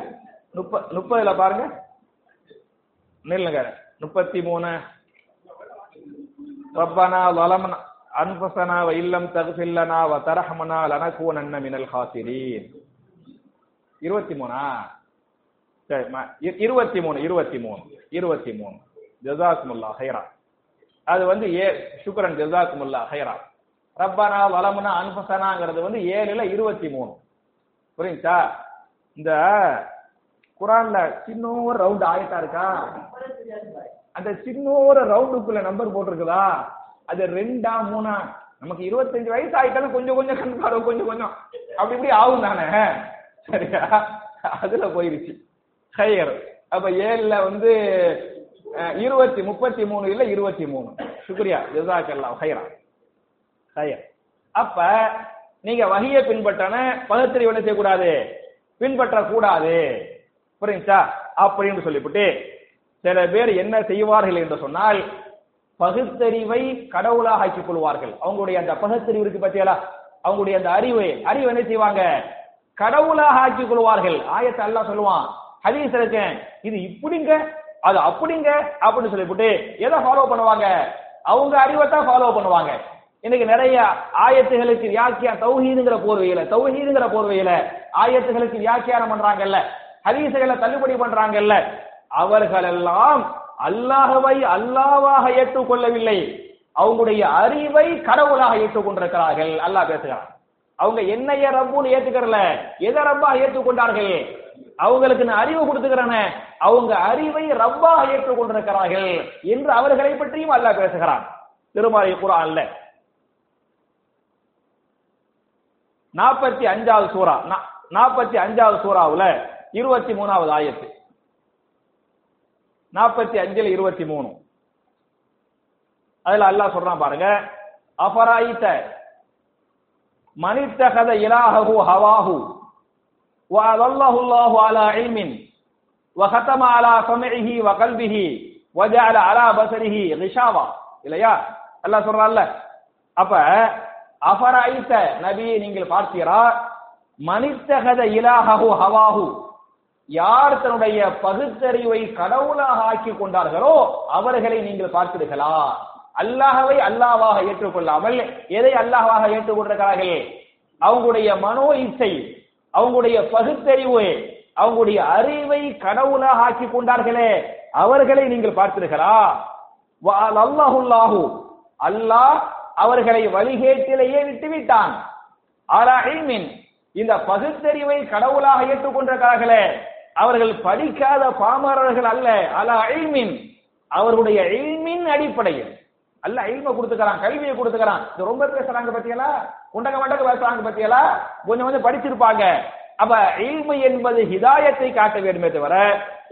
முப்ப முப்பதுல பாருங்க. நில்லுங்க. முப்பத்தி மூணு ரப்பனா வலம்னா அன்பசனா வ இல்லம் தகுஃபில்லனா வ தரஹமனா லனகூனன்ன மினல் ஹாசிரீன். இருபத்தி மூணா சரி இருபத்தி மூணு இருபத்தி மூணு இருபத்தி மூணு ஜசாக்குமுல்லா ஹைரா. அது வந்து ஏ சுக்கரன் ஜசாக்குமுல்லா ஹைரா. ரப்பனா வலமுனா அன்பசனாங்கிறது வந்து ஏழுல இருபத்தி மூணு புரியுங்களா இந்த குரான்ல சின்ன ஒரு ரவுண்ட் ஆயிட்டா இருக்கா? அந்த சின்ன ஒரு ரவுண்டுக்குள்ள நம்பர் போட்டிருக்குதா? அது ரெண்டா மூணா? நமக்கு இருபத்தஞ்சு வயசு ஆயிட்டாலும் கொஞ்சம் கொஞ்சம் கண் பார்வை கொஞ்சம் கொஞ்சம். அப்படி இப்படி ஆகும் தானே? சரியா? அதுல போயிருச்சு. ஹையர். அப்ப ஏழுல வந்து இருபத்தி முப்பத்தி மூணு இல்ல இருபத்தி மூணு. சுக்ரியா ஜசாக்கல்லாம் ஹைரா. ஹையர். அப்ப நீங்க வகையை பின்பற்றன பகுத்தறிவு என்ன செய்யக்கூடாது. பின்பற்ற கூடாது புரியுங்களா அப்படின்னு சொல்லிவிட்டு சில பேர் என்ன செய்வார்கள் என்று சொன்னால் பகுத்தறிவை கடவுளாக ஆக்கிக் கொள்வார்கள். அவங்களுடைய அந்த பகுத்தறிவு இருக்கு பத்தியாலா அவங்களுடைய அந்த அறிவு. அறிவு என்ன செய்வாங்க? கடவுளாக ஆக்கிக் கொள்வார்கள். ஆயத்தை அல்லாஹ் சொல்லுவான் ஹதீஸ் இருக்கேன் இது இப்படிங்க அது அப்படிங்க அப்படின்னு சொல்லிவிட்டு எதை ஃபாலோ பண்ணுவாங்க? அவங்க அறிவை தான் ஃபாலோ பண்ணுவாங்க. இன்னைக்கு நிறைய ஆயத்துகளுக்கு வியாக்கியா தௌஹீதுங்கிற போர்வையில தௌஹீதுங்கிற போர்வையில ஆயத்துகளுக்கு வியாக்கியானம் பண்றாங்கல்ல ஹதீசுகளை தள்ளுபடி பண்றாங்கல்ல அவர்களெல்லாம் அல்லாஹவை அல்லாவாக ஏற்றுக்கொள்ளவில்லை. அவங்களுடைய அறிவை கடவுளாக ஏற்றுக்கொண்டிருக்கிறார்கள். அல்லாஹ் பேசுகிறார் அவங்க என்னைய ரப்புன்னு ஏத்துக்கிறல. எதை ரப்பா ஏற்றுக்கொண்டார்கள்? அவங்களுக்கு நான் அறிவு கொடுத்துக்கிறேன. அவங்க அறிவை ரப்பாக ஏற்றுக்கொண்டிருக்கிறார்கள் என்று அவர்களை பற்றியும் அல்லாஹ் பேசுகிறான். திருமறை குரான்ல நாற்பத்தி அஞ்சாவது சூறா நாற்பத்தி அஞ்சாவது சூறாவுல இருபத்தி மூணாவது ஆயத்து. நாற்பத்தி அஞ்சுல இருபத்தி மூணு அதுல அல்லாஹ் சொல்றான் பாருங்க அபராயித்த மனித்தகத இலாஹு ஹவாஹு وأضله الله على علم وختم على سمعه وقلبه وجعل على بصره غشاوة இல்லையா அல்லாஹ் சொல்றான்ல அப்ப அபராயித்த நபியை நீங்கள் பார்த்தீரா மனித்தகத இலாஹு ஹவாஹு யார் தன்னுடைய பகுத்தறிவை கடவுளாக ஆக்கி கொண்டார்களோ அவர்களை நீங்கள் பார்த்தீர்களா அல்லாஹவை அல்லாவாக ஏற்றுக்கொள்ளாமல் எதை அல்லாஹாக ஏற்றுக்கொண்டிருக்கிறார்கள்? அவங்களுடைய மனோ இச்சை அவங்களுடைய பகுத்தறிவு அவங்களுடைய அறிவை கடவுளாக ஆக்கி கொண்டார்களே அவர்களை நீங்கள் பார்த்தீர்களா அல்லாஹுல்லாஹு அல்லாஹ் அவர்களை வழிகேட்டிலேயே விட்டுவிட்டான். இந்த பகுத்தறிவை கடவுளாக ஏற்றுக்கொண்டிருக்கிறார்களே அவர்கள் படிக்காத பாமரர்கள் அல்ல. அலா அழிமின் அவர்களுடைய இல்மின் அடிப்படையில். அல்ல இல்ம கொடுத்துக்கிறான் கல்வியை கொடுத்துக்கிறான். இது ரொம்ப பேசுறாங்க பத்தியலா? குண்டக மண்டக பேசுறாங்க பத்தியலா? கொஞ்சம் கொஞ்சம் படிச்சிருப்பாங்க. அப்ப இல்மு என்பது ஹிதாயத்தை காட்ட வேண்டுமே தவிர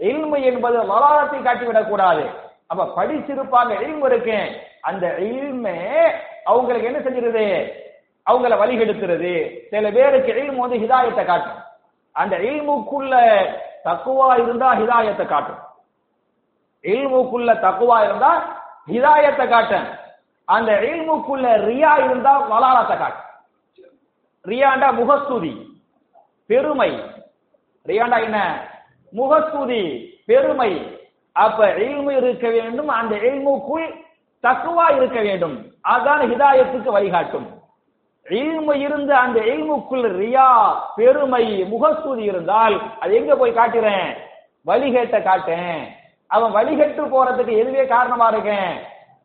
இல்மு என்பது வலாரத்தை காட்டிவிடக் கூடாது. அப்ப படிச்சிருப்பாங்க இல்மு இருக்கு. அந்த இல்மே அவங்களுக்கு என்ன செஞ்சிருது? அவங்கள வழிகெடுக்கிறது. சில பேருக்கு இல்மு வந்து ஹிதாயத்தை காட்டும். அந்த இல்முக்குள்ள தக்குவா இருந்தா ஹிதாயத்தை காட்டும். இல்முக்குள்ள தக்குவா இருந்தா ஹிதாயத்தை காட்டும். அந்த இல்முக்குள்ள ரியா இருந்தா வலாலத்தை காட்டும். ரியாண்டா முகஸ்துதி பெருமை. ரியாண்டா என்ன? முகஸ்துதி பெருமை. அப்ப இல்மு இருக்க வேண்டும் அந்த இல்முக்குள் தக்குவா இருக்க வேண்டும். அதான் ஹிதாயத்துக்கு வழிகாட்டும். இல்மு இருந்து அந்த இல்முக்குள் ரியா பெருமை முகஸ்துதி இருந்தால் அது எங்க போய் காட்டுறேன்? வழிகேட்ட காட்டேன். அவன் வழிகட்டு போறதுக்கு எதுவே காரணமா இருக்கேன்?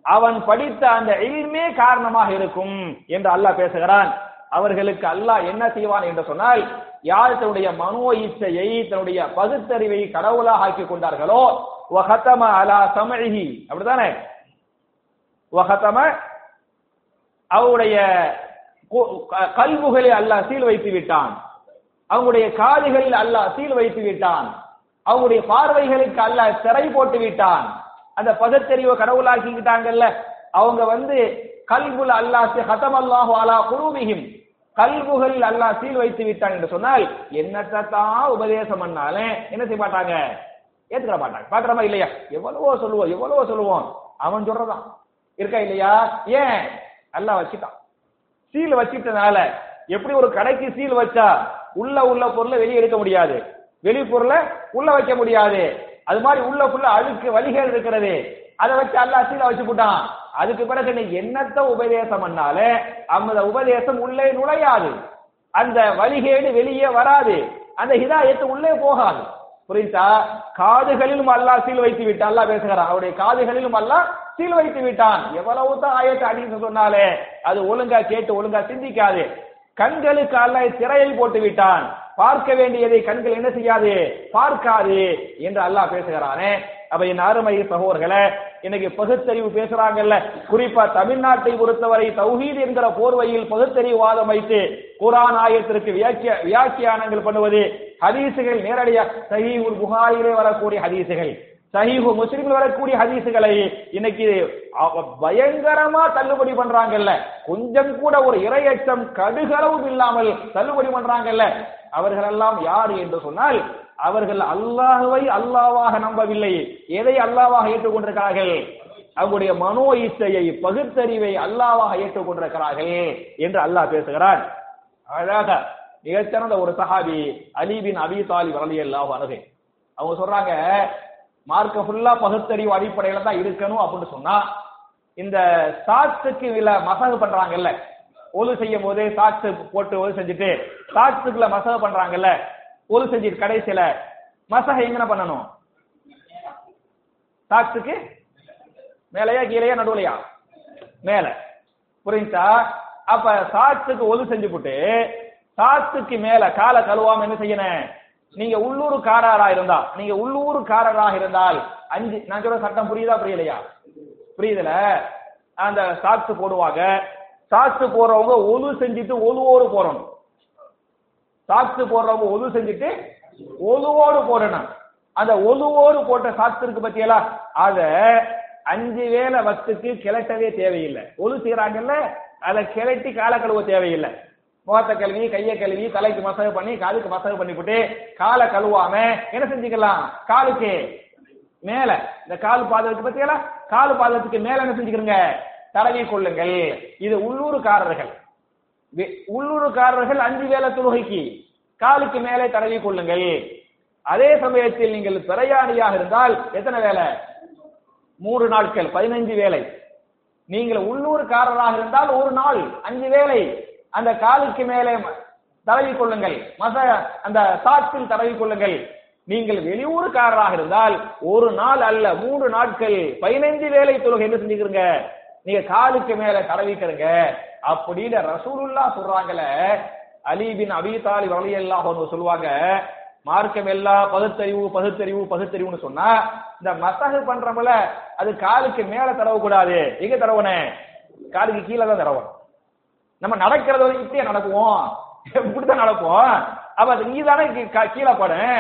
அவன் படித்த அந்த இல்மே காரணமாக இருக்கும் என்று அல்லாஹ் பேசுகிறான். அவர்களுக்கு அல்லாஹ் என்ன செய்வான் என்று சொன்னால் யார் தன்னுடைய மனோ இச்சையை தன்னுடைய பகுத்தறிவை கடவுளாக ஆக்கி கொண்டார்களோ வஹத்தம அலா சமழகி அப்படித்தானே? வஹத்தம அவருடைய கல்புகளில் அல்லாஹ் சீல் வைத்து விட்டான். அவங்களுடைய காதுகளில் அல்லாஹ் சீல் வைத்து விட்டான். அவங்களுடைய பார்வைகளுக்கு அல்லாஹ் திரை போட்டு விட்டான். அந்த பதத்தெறிவை கடவுளாக்கிக்கிட்டாங்கல்ல அவங்க வந்து கல்புல் அல்லாஹ் ஹதம் அல்லாஹு அலா குருபிஹிம் கல்புகள் அல்லாஹ் சீல் வைத்து விட்டான் என்று சொன்னால் என்னத்தான் உபதேசம் பண்ணாலே என்ன செய்ய மாட்டாங்க? ஏத்துக்கிற மாட்டாங்க. பாக்குறமா இல்லையா? எவ்வளவோ சொல்லுவோம் எவ்வளவோ சொல்லுவோம். அவன் சொல்றதான். இருக்கா இல்லையா? ஏன்? அல்லாஹ் வச்சுட்டான். சீல் வச்சிட்டனால எப்படி ஒரு கடைக்கு சீல் வச்சா உள்ள உள்ள பொருளை வெளியே எடுக்க முடியாது? வெளி பொருளை உள்ள வைக்க முடியாது. அது மாதிரி உள்ள ஃபுல்ல அழுக்கு வழிகள் இருக்கிறது அதை வச்சு அல்லா சீல வச்சு போட்டான். அதுக்கு பிறகு நீ என்னத்த உபதேசம் பண்ணாலே அந்த உபதேசம் உள்ளே நுழையாது. அந்த வழிகேடு வெளியே வராது. அந்த ஹிதாயத்து உள்ளே போகாது. புரியுதா? காதுகளிலும் அல்லாஹ் சீல் வைத்து விட்டான். அல்லா பேசுகிறான். அவருடைய காதுகளிலும் அல்லா சீல் வைத்து விட்டான். எவ்வளவு தான் ஆயத்தை அடின்னு சொன்னாலே அது ஒழுங்கா கேட்டு ஒழுங்கா சிந்திக்காது. கண்களுக்கு அல்ல திரையை போட்டு விட்டான். பார்க்க வேண்டியதை கண்கள் என்ன செய்யாது? பார்க்காது என்று அல்லாஹ் பேசுகிறானே. அப்ப என் ஆறுமைய சகோதரர்களே இன்னைக்கு பகுத்தறிவு பேசுறாங்கல்ல குறிப்பா தமிழ்நாட்டை பொறுத்தவரை தௌஹீத் என்கிற போர்வையில் பகுத்தறிவு வாதம் வைத்து குரான் ஆயத்திற்கு வியாக்கிய வியாக்கியானங்கள் பண்ணுவது ஹதீசுகள் நேரடியாக சஹீஹுல் புகாரிலே வரக்கூடிய ஹதீசுகள். சஹீஹு முஸ்லிமில் வரக்கூடிய ஹதீசுகளை இன்னைக்கு பயங்கரமா தள்ளுபடி பண்றாங்கல்ல. கொஞ்சம் கூட ஒரு இரையச்சம் கடுகளவும் இல்லாமல் தள்ளுபடி பண்றாங்கல்ல. அவர்களெல்லாம் யார் என்று சொன்னால் அவர்கள் அல்லாஹுவை அல்லாவாக நம்பவில்லை எதை அல்லாவாக ஏற்றுக்கொண்டிருக்கிறார்கள்? அவங்களுடைய மனோ இச்சையை பகுத்தறிவை அல்லாவாக ஏற்றுக்கொண்டிருக்கிறார்கள் என்று அல்லாஹ் பேசுகிறான். அழகாக மிகச்சிறந்த ஒரு சஹாபி அலிபின் அபி அபி தாலிப் அல்லாஹ் அன்ஹு. அவங்க சொல்றாங்க மார்க்க ஃபுல்லா பகுத்தறிவு அடிப்படையில தான் இருக்கணும் அப்படின்னு சொன்னா இந்த சாட்சுக்கு இல்ல மசகு பண்றாங்கல்ல. ஒழு செய்யும் போது சாட்சு போட்டு ஒழு செஞ்சுட்டு சாட்சுக்குள்ள மசகு பண்றாங்கல்ல. ஒரு செஞ்சுட்டு கடைசியில மசக எங்கன பண்ணணும்? சாட்சுக்கு மேலையா கீழையா நடுவுலையா? மேல. புரிஞ்சா அப்ப சாட்சுக்கு ஒது செஞ்சு போட்டு சாட்சுக்கு மேல காலை கழுவாம என்ன செய்யணும்? நீங்க உள்ளூர்காரரா இருந்தா நீங்க உள்ளூர்காரராக இருந்தால் அஞ்சு நான் சொல்ற சட்டம் புரியுதா புரியலையா? புரியுதுல? அந்த சாக்ஸ் போடுவாங்க. சாட்சு போடுறவங்க ஒலு செஞ்சுட்டு ஒலுவோடு போறணும். சாத்து போடுறவங்க ஒது செஞ்சுட்டு ஒதுவோடு போடணும். அந்த ஒதுவோடு போட்ட சாத்து இருக்கு பத்தியலா? அத அஞ்சு வேளை வத்துக்கு கிளட்டவே தேவையில்லை. ஒது செய்யறாங்கல்ல அதை கிளட்டி கால கழுவ தேவையில்லை. முகத்தை கழுவி கையை கழுவி தலைக்கு மசாஜ் பண்ணி காலுக்கு மசாஜ் பண்ணி போட்டு காலை கழுவாம என்ன செஞ்சுக்கலாம்? காலுக்கு மேல. இந்த கால் பாதத்துக்கு பத்தியலா? கால் பாதத்துக்கு மேல என்ன செஞ்சுக்கிறீங்க? தடவி கொள்ளுங்கள். இது உள்ளூர்காரர்கள். உள்ளூர்காரர்கள் அஞ்சு வேலை தொழுகைக்கு காலுக்கு மேலே தடவி கொள்ளுங்கள். அதே சமயத்தில் நீங்கள் பிரயாணியாக இருந்தால் எத்தனை வேலை மூன்று நாட்கள் பதினைஞ்சு வேலை நீங்கள் உள்ளூர்காரராக இருந்தால் ஒரு நாள் அஞ்சு வேலை அந்த காலுக்கு மேலே தடவி கொள்ளுங்கள். மச அந்த சாட்சில் தடவி கொள்ளுங்கள். நீங்கள் வெளியூர்காரராக இருந்தால் ஒரு நாள் அல்ல மூன்று நாட்கள் பதினைந்து வேலை தொழுகை. என்ன செஞ்சுக்கிறீங்க? நீங்க காலுக்கு மேல தடவிக்கிறங்க அப்படின்னு ரசூலுல்லா சொல்றாங்கல்ல அலிபின் அபி தாலிப் ரலியல்லாஹு அன்ஹு சொல்லுவாங்க. மார்க்கம் எல்லாம் பகுத்தறிவு பகுத்தறிவு பகுத்தறிவுன்னு சொன்னா இந்த மசகு பண்றோம்ல அது காலுக்கு மேல தடவ கூடாது எங்க தடவனே? காலுக்கு கீழே தான் தடவணும். நம்ம நடக்கிறது வந்து இப்படியே நடக்குவோம். இப்படிதான் நடப்போம். அப்ப அது நீ தானே கீழே படும்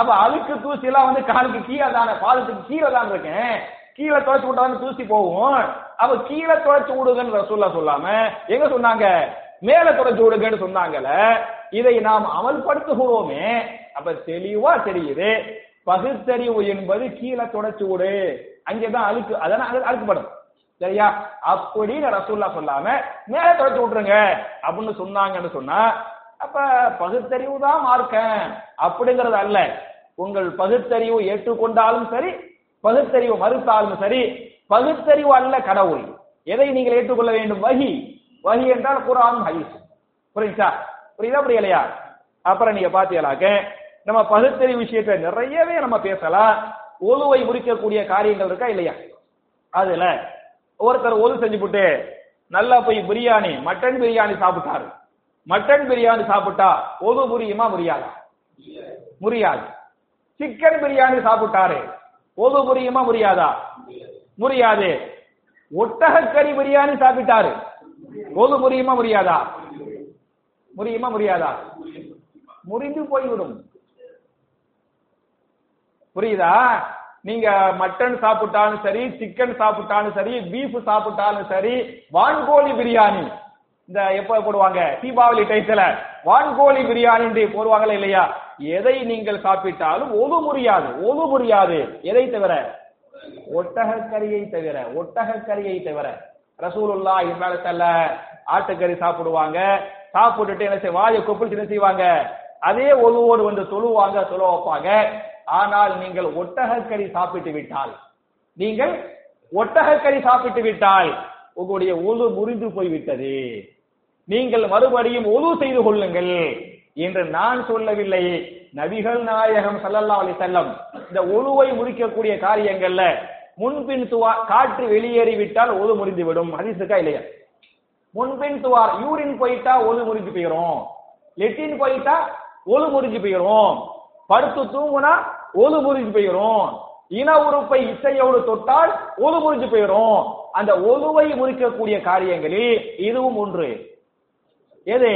அப்ப அழுக்கு தூசி எல்லாம் வந்து காலுக்கு கீழே தானே பாதத்துக்கு கீழே தான் இருக்கேன். கீழே துவைச்சு விட்டா தூசி போகும். அவ கீழே துவைச்சு விடுங்கன்னு ரசூல்லா சொல்லாம எங்க சொன்னாங்க? மேல துடைச்சு விடுங்கன்னு சொன்னாங்கல்ல இதை நாம் அமல்படுத்துகிறோமே அப்ப தெளிவா தெரியுது. பகுத்தறிவு என்பது கீழே தொடச்சு விடு. அங்கேதான் அழுக்கு அதனால அது அழுக்குப்படும். சரியா? அப்படின்னு ரசூல்லா சொல்லாம மேல தொடச்சு விட்டுருங்க. அப்படின்னு சொன்னாங்கன்னு சொன்னா அப்ப பகுத்தறிவு தான் மார்க்கம். அப்படிங்கிறது அல்ல. உங்கள் பகுத்தறிவு ஏற்றுக்கொண்டாலும் சரி பகுத்தறிவு மறுத்தாலும் சரி பகுத்தறிவு அல்ல கடவுள். எதை நீங்கள் ஏற்றுக்கொள்ள வேண்டும்? வகி. வகி என்றால் குரான் ஹதீஸ். புரியுதா புரியுதா புரியலையா? அப்புறம் நீங்க பாத்தீங்களாக்க நம்ம பகுத்தறிவு விஷயத்தை நிறையவே நம்ம பேசலாம். ஒழுவை முறிக்கக்கூடிய காரியங்கள் இருக்கா இல்லையா? அதுல. ஒருத்தர் ஒழு செஞ்சு போட்டு நல்லா போய் பிரியாணி மட்டன் பிரியாணி சாப்பிட்டாரு. மட்டன் பிரியாணி சாப்பிட்டா ஒழு புரியுமா முடியாதா முடியாது சிக்கன் பிரியாணி சாப்பிட்டாரு ஒழு புரியுமா முடியாதா முடியாது ஒட்டகக்கறி பிரியாணி சாப்பிட்டாரு. போது முடியுமா முடியாதா முடியுமா முடியாதா முறிந்து போய்விடும். புரியுதா? நீங்க மட்டன் சாப்பிட்டாலும் சரி சிக்கன் சாப்பிட்டாலும் சரி பீஃப் சாப்பிட்டாலும் சரி வான்கோழி பிரியாணி. இந்த எப்ப போடுவாங்க? தீபாவளி டைத்துல வான்கோழி பிரியாணி போடுவாங்களா இல்லையா? எதை நீங்கள் சாப்பிட்டாலும் ஒது முடியாது ஒது முடியாது எதை தவிர? ஒட்டகக்கறியை தவிர ஒட்டகக்கறியை தவிர ரசூலுல்லா இவ்வாறு ஆட்டுக்கறி சாப்பிடுவாங்க. சாப்பிட்டுட்டு என்ன செய்ய வாயை கொப்பிட்டு என்ன செய்வாங்க? அதே ஒழுவோடு வந்து தொழுவாங்க தொழ வைப்பாங்க. ஆனால் நீங்கள் ஒட்டகக்கறி சாப்பிட்டு விட்டால் நீங்கள் ஒட்டகக்கறி சாப்பிட்டு விட்டால் உங்களுடைய ஒழு முறிந்து போய்விட்டது. நீங்கள் மறுபடியும் ஒழு செய்து கொள்ளுங்கள். என்று நான் சொல்லவில்லை. நபிகள் நாயகம் சல்லல்லா அலி செல்லம் இந்த ஒழுவை முறிக்கக்கூடிய காரியங்கள்ல முன்பின் துவா காற்று வெளியேறிவிட்டால் ஒழு முறிந்து விடும் ஹதீஸுக்கா இல்லையா? முன்பின் துவார் யூரின் போயிட்டா ஒழு முறிஞ்சு போயிரும். லெட்டின் போயிட்டா ஒழு முறிஞ்சு போயிடும் படுத்து தூங்குனா ஒழு முறிஞ்சு போயிடும் இன உறுப்பை இசையோடு தொட்டால் ஒழு முறிஞ்சு போயிடும் அந்த ஒழுவை முறிக்கக்கூடிய காரியங்களில் இதுவும் ஒன்று. எது?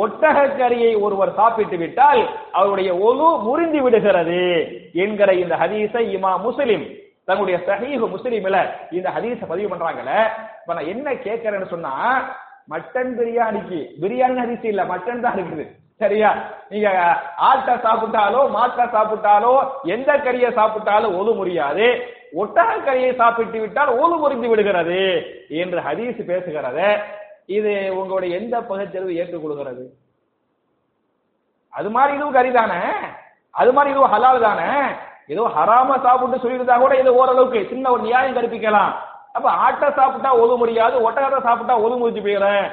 ஒட்டகக்கரியை ஒருவர் சாப்பிட்டு விட்டால் அவருடைய ஒழு முறிந்து விடுகிறது என்கிற இந்த ஹதீஸை இமா முஸ்லிம் தங்களுடைய சஹீஹ் முஸ்லிம்ல இந்த ஹதீஸ பதிவு பண்றாங்கல்ல. இப்ப நான் என்ன கேட்கறேன்னு சொன்னா மட்டன் பிரியாணிக்கு பிரியாணி ஹதீஸ் இல்ல மட்டன் தான் இருக்குது. சரியா? நீங்க ஆட்டை சாப்பிட்டாலோ மாட்டை சாப்பிட்டாலோ எந்த கறியை சாப்பிட்டாலும் ஒழு முடியாது ஒட்டக கறியை சாப்பிட்டு விட்டால் ஒழு முறிந்து விடுகிறது என்று ஹதீஸ் பேசுகிறத இது உங்களுடைய எந்த பகுத்தறிவு ஏற்றுக்கொள்கிறது அது மாதிரி இதுவும் கறி தானே அது மாதிரி இதுவும் ஹலால் தானே? ஏதோ ஹராம சாப்பிட்டு சொல்லியிருந்தா கூட இது ஓரளவுக்கு சின்ன ஒரு நியாயம் கற்பிக்கலாம். அப்ப ஆட்டை சாப்பிட்டா ஒது முடியாது ஒட்டகத்தை சாப்பிட்டா ஒது முடிச்சு போயிடுறேன்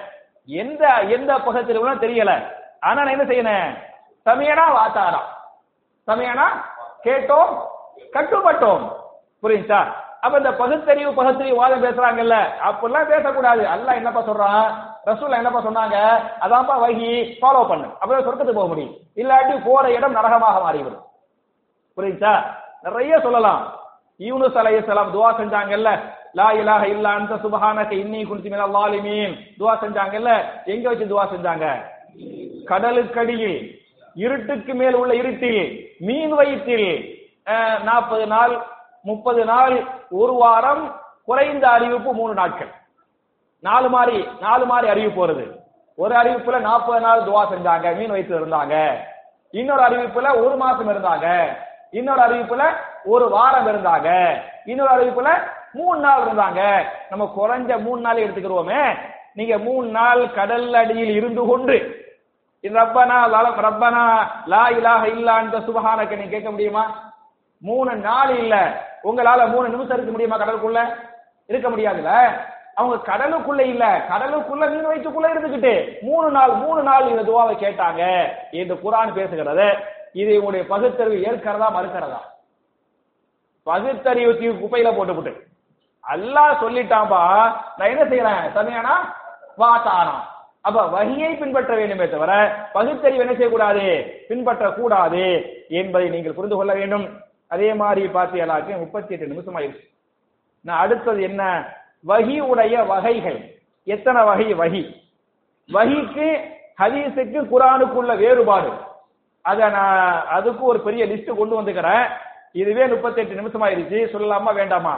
எந்த எந்த பகுத்தறிவுனா தெரியல. ஆனா நான் என்ன செய்யணும் சமயனா வாத்தாரா? சமயனா கேட்டோம் கட்டுப்பட்டோம். புரியுதா? அப்ப இந்த பகுத்தறிவு பகுத்தறிவு வாதம் பேசுறாங்கல்ல அப்படிலாம் பேசக்கூடாது. அல்லாஹ் என்னப்பா சொல்றான் ரசூல் என்னப்பா சொன்னாங்க? அதான்ப்பா வகி ஃபாலோ பண்ணு. அப்பதான் சொர்க்கத்துக்கு போக முடியும். இல்லாட்டி போற இடம் நரகமாக மாறிவிடும். புரியுதா? நிறைய சொல்லலாம். யூனுஸ் அலைஹிஸ்ஸலாம் துவா செஞ்சாங்கல்ல லா இலாக இல்லா அந்த சுபஹானக இன்னி குன்து மேல வாலிமீன் துவா செஞ்சாங்கல்ல எங்க வச்சு துவா செஞ்சாங்க? கடலுக்கடியில் இருட்டுக்கு மேல் உள்ள இருட்டில் மீன் வயிற்றில் நாற்பது நாள் முப்பது நாள் ஒரு வாரம் குறைந்த அறிவிப்பு மூணு நாட்கள். நாலு மாதிரி நாலு மாதிரி அறிவிப்பு வருது. ஒரு அறிவிப்புல நாற்பது நாள் துவா செஞ்சாங்க மீன் வயிற்று இருந்தாங்க. இன்னொரு அறிவிப்புல ஒரு மாசம் இருந்தாங்க. இன்னொரு அறிவிப்புல ஒரு வாரம் இருந்தாங்க. இன்னொரு அறிவிப்புல மூணு நாள் இருந்தாங்க. நம்ம குறைஞ்ச மூணு நாள் எடுத்துக்கிறோமே நீங்க மூணு நாள் கடல் அடியில் இருந்து கொண்டு ரப்பனா ரப்பனா லா இலாக இல்லா அந்த சுபஹானக்க நீங்க கேட்க முடியுமா? மூணு நாள் இல்ல. உங்களால மூணு நிமிஷம் இருக்க முடியுமா கடலுக்குள்ள? இருக்க முடியாதுல்ல? அவங்க கடலுக்குள்ள இல்ல. கடலுக்குள்ள மீன் வயிற்றுக்குள்ள இருந்துகிட்டு மூணு நாள் மூணு நாள் இந்த துவாவை கேட்டாங்க. என்று குரான் பேசுகிறது. இது உங்களுடைய பகுத்தறிவு ஏற்கிறதா மறுக்கிறதா? பகுத்தறிவு தீ குப்பையில போட்டுவிட்டு அல்லாஹ் சொல்லிட்டான்பா நான் என்ன செய்யறேன் சமையானா வாத்தானா அப்ப வகையை பின்பற்ற வேண்டுமே தவிர பகுத்தறிவு என்ன செய்யக்கூடாது? பின்பற்ற கூடாது என்பதை நீங்கள் புரிந்து கொள்ள வேண்டும். அதே மாதிரி பார்த்தீங்களாக்கு முப்பத்தி எட்டு நிமிஷம் ஆயிடுச்சு நான் அடுத்தது என்ன? வகி உடைய வகைகள். எத்தனை வகை? வகி. வகிக்கு ஹதீஸுக்கு குரானுக்குள்ள வேறுபாடு. அத நான் அதுக்கு ஒரு பெரிய லிஸ்ட் கொண்டு வந்துக்கிறேன். இதுவே முப்பத்தி எட்டு நிமிஷம் ஆயிருச்சு சொல்லலாமா வேண்டாமா?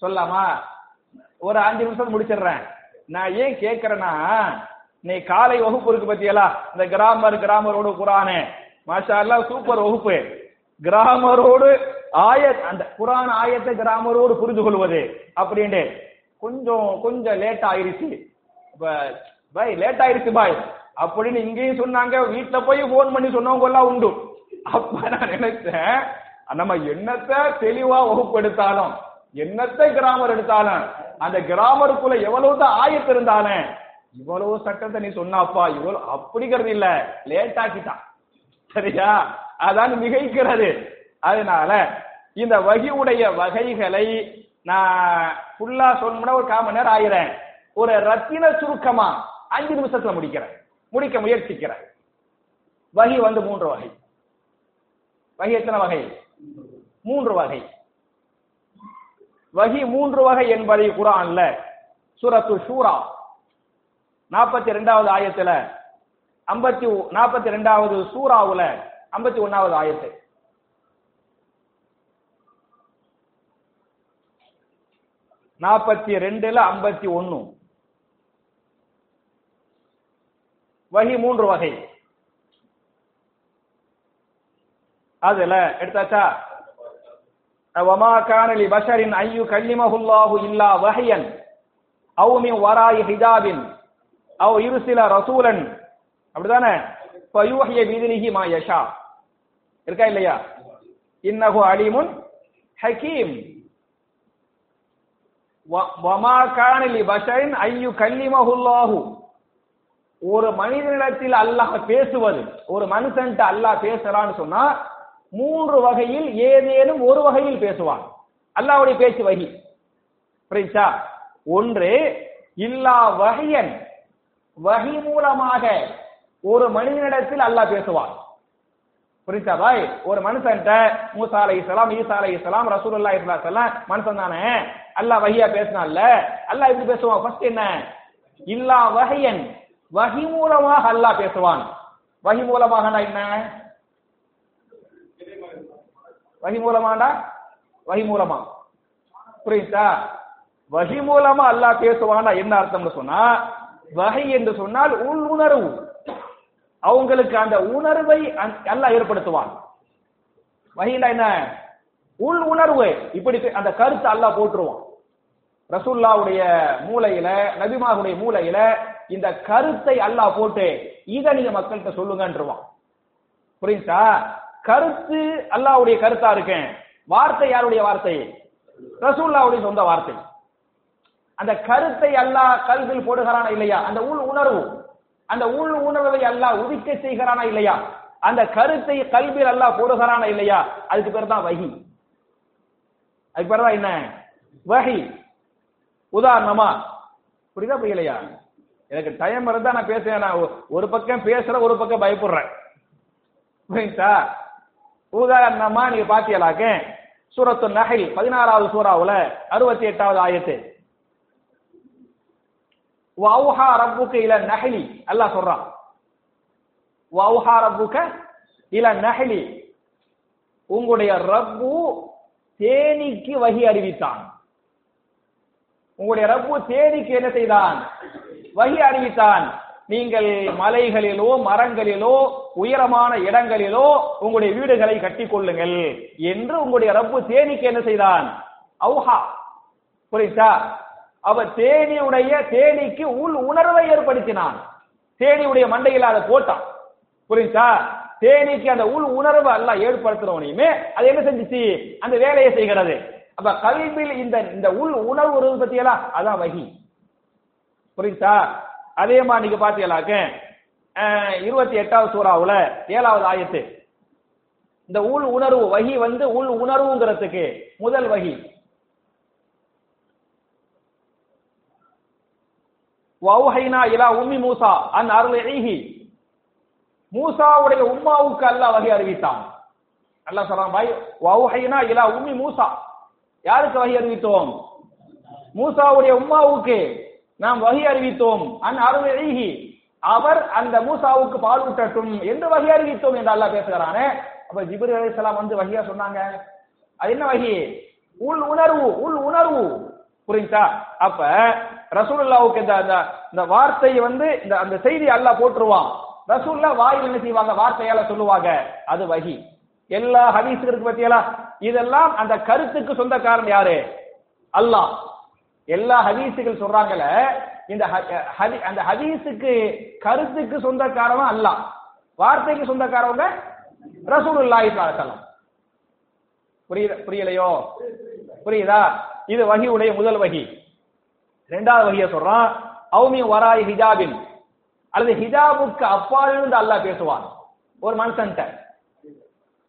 சொல்லலாமா? ஒரு அஞ்சு நிமிஷம் முடிச்சிடுறேன். நான் ஏன் கேட்கறேன்னா நீ காலை வகுப்பு இருக்கு பத்தியலா? இந்த கிராமர் கிராமரோட குரானு. மாஷா சூப்பர் வகுப்பு. கிராமரோடு ஆயத் அந்த குரான் ஆயத்தை கிராமரோடு புரிந்து கொள்வது அப்படின்ட்டு கொஞ்சம் கொஞ்சம் லேட் ஆயிருச்சு. பாய் லேட் ஆயிருச்சு பாய். அப்படின்னு இங்கேயும் சொன்னாங்க வீட்டுல போய் போன் பண்ணி சொன்னவங்க எல்லாம் உண்டு. அப்ப நான் நினைச்சேன் நம்ம என்னத்த தெளிவா வகுப்பு எடுத்தாலும் என்னத்த கிராமர் எடுத்தாலும் அந்த கிராமருக்குள்ள எவ்வளவுதான் ஆயத்து இருந்தாலும் இவ்வளவு சட்டத்தை நீ சொன்னாப்பா இவ்வளவு அப்படிங்கிறது இல்ல. லேட் ஆக்கிட்டான். சரியா? அதான் மிகைக்கிறது. அதனால இந்த வகியுடைய வகைகளை நான் ஃபுல்லா சொல்லணும்னா ஒரு காமன் நேரம் ஆயிரேன் ஒரு ரத்தின சுருக்கமா அஞ்சு நிமிஷத்துல முடிக்கிறேன். முடிக்க முயற்சிக்கிறேன். வகி வந்து மூன்று வகை. வகை எத்தனை வகை? மூன்று வகை. வகி மூன்று வகை என்பதை குரான்ல சூரத்து ஷூரா நாற்பத்தி ரெண்டாவது ஆயத்துல ஐம்பத்தி நாற்பத்தி ரெண்டாவது சூறாவுல ஐம்பத்தி ஒன்னாவது ஆயத்து நாற்பத்தி ரெண்டுல ஐம்பத்தி ஒன்னு வகி மூன்று வகை அதுல எடுத்தாச்சா وما كان لبشر أن يكلمه الله إلا وحيا أو من وراء حجاب أو يرسل رسولا அப்படிதானே பயூஹிய பீதினிஹி மா யஷா. இருக்கா இல்லையா? இன்னஹு அலிமுன் ஹக்கீம் வமா கான லி பஷரின் ஐயு கல்லிமஹுல்லாஹு ஒரு மனிதனிடத்தில் அல்லாஹ் பேசுவது ஒரு மனுஷன்ட்டு அல்லாஹ் பேசுறான்னு சொன்னா மூன்று வகையில் ஏதேனும் ஒரு வகையில் பேசுவான். அல்லாவுடைய பேச்சு வகி. புரியுச்சா ஒன்று இல்லா வகையன் வகி மூலமாக ஒரு மனிதனிடத்தில் அல்லாஹ் பேசுவான். புரியுதா பாய்? ஒரு மனுஷன்ட்ட மூசா அலை இஸ்லாம் ஈசா அலை இஸ்லாம் ரசூல் அல்லா அலைஹி மனுஷன் தானே? அல்லாஹ் வகையா பேசினால அல்லாஹ் எப்படி பேசுவான்? ஃபர்ஸ்ட் என்ன? இல்லா வகையன் வகி மூலமாக அல்லாஹ் பேசுவான். வகி மூலமாக என்ன? வகி மூலமாடா வகி மூலமா. புரியுதா? வகி மூலமா அல்லாஹ் பேசுவானா என்ன அர்த்தம்னு சொன்னா வகை என்று சொன்னால் உள் உணர்வு அவங்களுக்கு அந்த உணர்வை அந்- அல்லாஹ் ஏற்படுத்துவான். வகையில என்ன? உள் உணர்வு. இப்படி அந்த கருத்தை அல்லாஹ் போட்டுருவான் ரசூல்லாவுடைய மூலையில நபிமாவுடைய மூலையில இந்த கருத்தை அல்லாஹ் போட்டு இதை நீங்க மக்கள்கிட்ட சொல்லுங்கன்றவான். புரியுதா? கருத்து அல்லாஹ்வுடைய கருத்தா இருக்கேன். வார்த்தை யாருடைய வார்த்தை? ரசூல்லாவுடைய சொந்த வார்த்தை. அந்த கருத்தை அல்லாஹ் கல்வியில் போடுகிறானா இல்லையா? அந்த உள் உணர்வு. அந்த உள் உணர்வை அல்லாஹ் உதிக்க செய்கிறானா இல்லையா? அந்த கருத்தை கல்வியில் அல்லாஹ் போடுகிறானா இல்லையா? அதுக்கு பேர் தான் வகி. அதுக்கு பேர் தான் என்ன? வகி. உதாரணமா புரியுதா புரியலையா? எனக்கு டைம் இருந்தா நான் பேசுறேன். நான் ஒரு பக்கம் பேசுறேன் ஒரு பக்கம் பயப்படுறேன். புரியுதா? உதாரணமா நீங்க பாத்தீங்களாக்க சூரத்து நகை பதினாறாவது சூறாவுல அறுபத்தி எட்டாவது ஆயத்து. வௌஹா ரப்புக்கு இல நஹலி அல்லாஹ் சொல்றான் வௌஹா ரப்புக்க இல நஹலி உங்களுடைய ரப்பு தேனிக்கு வகி அறிவித்தான். உங்களுடைய ரப்பு தேனிக்கு என்ன செய்தான்? வகி அறிவித்தான். நீங்கள் மலைகளிலோ மரங்களிலோ உயரமான இடங்களிலோ உங்களுடைய வீடுகளை கட்டி கொள்ளுங்கள் என்று உங்களுடைய ரப்பு தேனிக்கு என்ன செய்தான்? அவுஹா. புரியுதா? அவ தேனியுடைய தேனிக்கு உள் உணர்வை ஏற்படுத்தினான். தேனியுடைய மண்டையில் அதை போட்டான் புரியுச்சா தேனிக்கு அந்த உள் உணர்வு அல்ல ஏற்படுத்துறவனையுமே அது என்ன செஞ்சுச்சு? அந்த வேலையை செய்கிறது. அப்ப கல்வியில் இந்த இந்த உள் உணர்வு உறவு பத்தியெல்லாம் அதான் வகி. புரியுதா? அதே மாதிரி நீங்க பாத்தீங்களாக்க இருபத்தி எட்டாவது சூறாவுல ஏழாவது ஆயத்து. இந்த உள் உணர்வு வகி வந்து உள் உணர்வுங்கிறதுக்கு முதல் வகி. வௌஹைனா இலா உம்மி மூசா அன் அருளிஹி. மூசாவுடைய உம்மாவுக்கு அல்லாஹ் வகை அறிவித்தான். அல்லாஹ் சொல்றான் பாய் வௌஹைனா இலா உம்மி மூசா. யாருக்கு வகை அறிவித்தோம்? மூசாவுடைய உம்மாவுக்கு நாம் வகை அறிவித்தோம். அன் அருளிஹி. அவர் அந்த மூசாவுக்கு பால் ஊட்டட்டும் என்று வகை அறிவித்தோம் என்று அல்லாஹ் பேசுகிறானே. அப்ப ஜிப்ரி அலைஹிஸ்ஸலாம் வந்து வகையா சொன்னாங்க. அது என்ன வகை? உள் உணர்வு உள் உணர்வு. புரியுதா? அப்ப ரசூலுல்லாவுக்கு இந்த அந்த இந்த வார்த்தையை வந்து இந்த அந்த செய்தி அல்லாஹ் போட்டுருவான். ரசூல்லா வாயில் என்ன செய்வாங்க? வார்த்தையால சொல்லுவாங்க. அது வகி. எல்லா ஹதீஸ் இருக்கு இதெல்லாம் அந்த கருத்துக்கு சொந்தக்காரன் யாரு? அல்லாஹ். எல்லா ஹதீஸுகள் சொல்றாங்கல்ல இந்த ஹ- அந்த ஹதீஸுக்கு கருத்துக்கு சொந்தக்காரவன் அல்லாஹ். வார்த்தைக்கு சொந்தக்காரவங்க ரசூலுல்லாஹி ஸல்லல்லாஹு புரியுது புரியலையோ? புரியுதா? இது வகியுடைய முதல் வகி. ரெண்டாவது வகைய சொல்றான் அவுமி வராய் ஹிஜாபின். அல்லது ஹிஜாபுக்கு அப்பால் இருந்து அல்லாஹ் பேசுவான். ஒரு மனுஷன்ட்ட.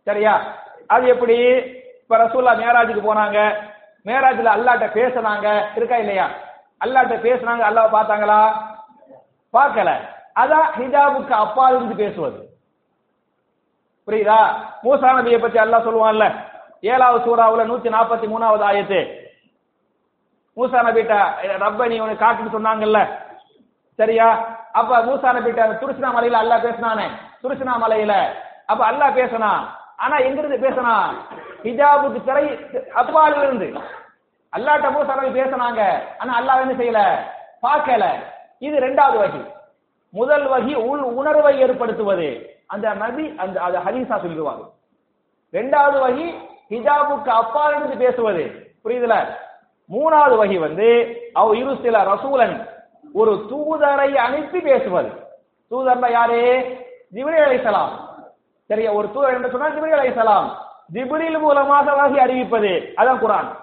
சரியா? அது எப்படி? இப்ப ரசூல்லா மேராஜுக்கு போனாங்க. மேராஜ்ல அல்லாட்ட பேசுனாங்க. இருக்கா இல்லையா? அல்லாட்ட பேசுனாங்க. அல்லாஹ் பார்த்தாங்களா? பார்க்கல. அதான் ஹிஜாபுக்கு அப்பால் இருந்து பேசுவது. புரியுதா? மூசா நபியை பத்தி அல்லாஹ் சொல்லுவான்ல. ஏழாவது சூறாவுல நூத்தி நாற்பத்தி மூணாவது ஆயத்து. மூசா நபிட்ட ரப்ப நீ உனக்கு காட்டுன்னு சொன்னாங்கல்ல. சரியா? அப்ப மூசா நபிட்ட அந்த துருசினா மலையில அல்லாஹ் பேசினானே. துருசினா மலையில அப்ப அல்லாஹ் பேசினா? ஆனா எங்க இருந்து பேசினா? ஹிஜாபுக்கு திரை அப்பால இருந்து அல்லாட்ட மூசா நபி பேசினாங்க. ஆனா அல்லா என்ன செய்யல? பார்க்கல. இது ரெண்டாவது வகி. முதல் வகி உள் உணர்வை ஏற்படுத்துவது. அந்த நபி அந்த அது ஹரிசா சொல்லுவாங்க. ரெண்டாவது வகி ஹிஜாபுக்கு அப்பால் இருந்து பேசுவது. புரியுதுல? மூணாவது வகை வந்து அவ் இரு சில ரசூலன் ஒரு தூதரை அனுப்பி பேசுவது. தூதர்னா யாரு? ஜிபிரி அலைசலாம் சரியா ஒரு தூதர் என்று சொன்னால் ஜிபிரி அலைசலாம் ஜிபிரில் மூலமாக வகை அறிவிப்பது. அதான் குரான்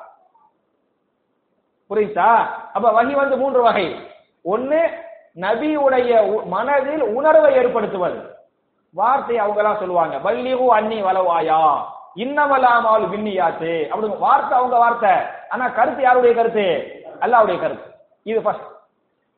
புரியுதா? அப்ப வகை வந்து மூன்று வகை. ஒன்னு நபியுடைய உ- மனதில் உணர்வை ஏற்படுத்துவது. வார்த்தை அவங்க எல்லாம் சொல்லுவாங்க. பல்லிகு அன்னி வளவாயா இன்னமலாமால் விண்ணியாத்து அப்படி வார்த்தை அவங்க வார்த்தை. ஆனா கருத்து யாருடைய கருத்து? அல்லாவுடைய கருத்து. இது ஃபர்ஸ்ட்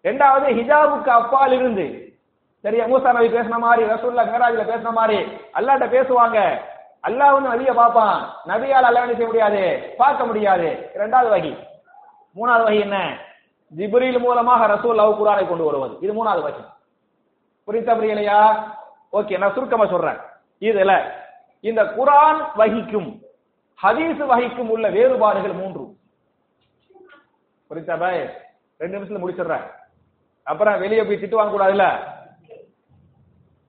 ரெண்டாவது ஹிஜாபுக்கு அப்பால் இருந்து. சரியா? மூசா நபி பேசின மாதிரி ரசூல்லா மேராஜ்ல பேசின மாதிரி அல்லாட்ட பேசுவாங்க. அல்லாஹ் வந்து நபியை பார்ப்பான். நபியால் அல்லாஹ் என்ன செய்ய முடியாது? பார்க்க முடியாது. இரண்டாவது வகை. மூணாவது வகை என்ன? ஜிப்ரீல் மூலமாக ரசூல் லவ் குரானை கொண்டு வருவது. இது மூணாவது வகை. புரியுதா புரியலையா? ஓகே நான் சுருக்கமா சொல்றேன். இதுல இந்த குரான் வகிக்கும் ஹதீஸ் வகிக்கும் உள்ள வேறுபாடுகள் மூன்று. புரியுதா பாய்? ரெண்டு நிமிஷத்துல முடிச்சிடுறேன். அப்புறம் வெளியே போய் திட்டு வாங்க கூடாதுல்ல?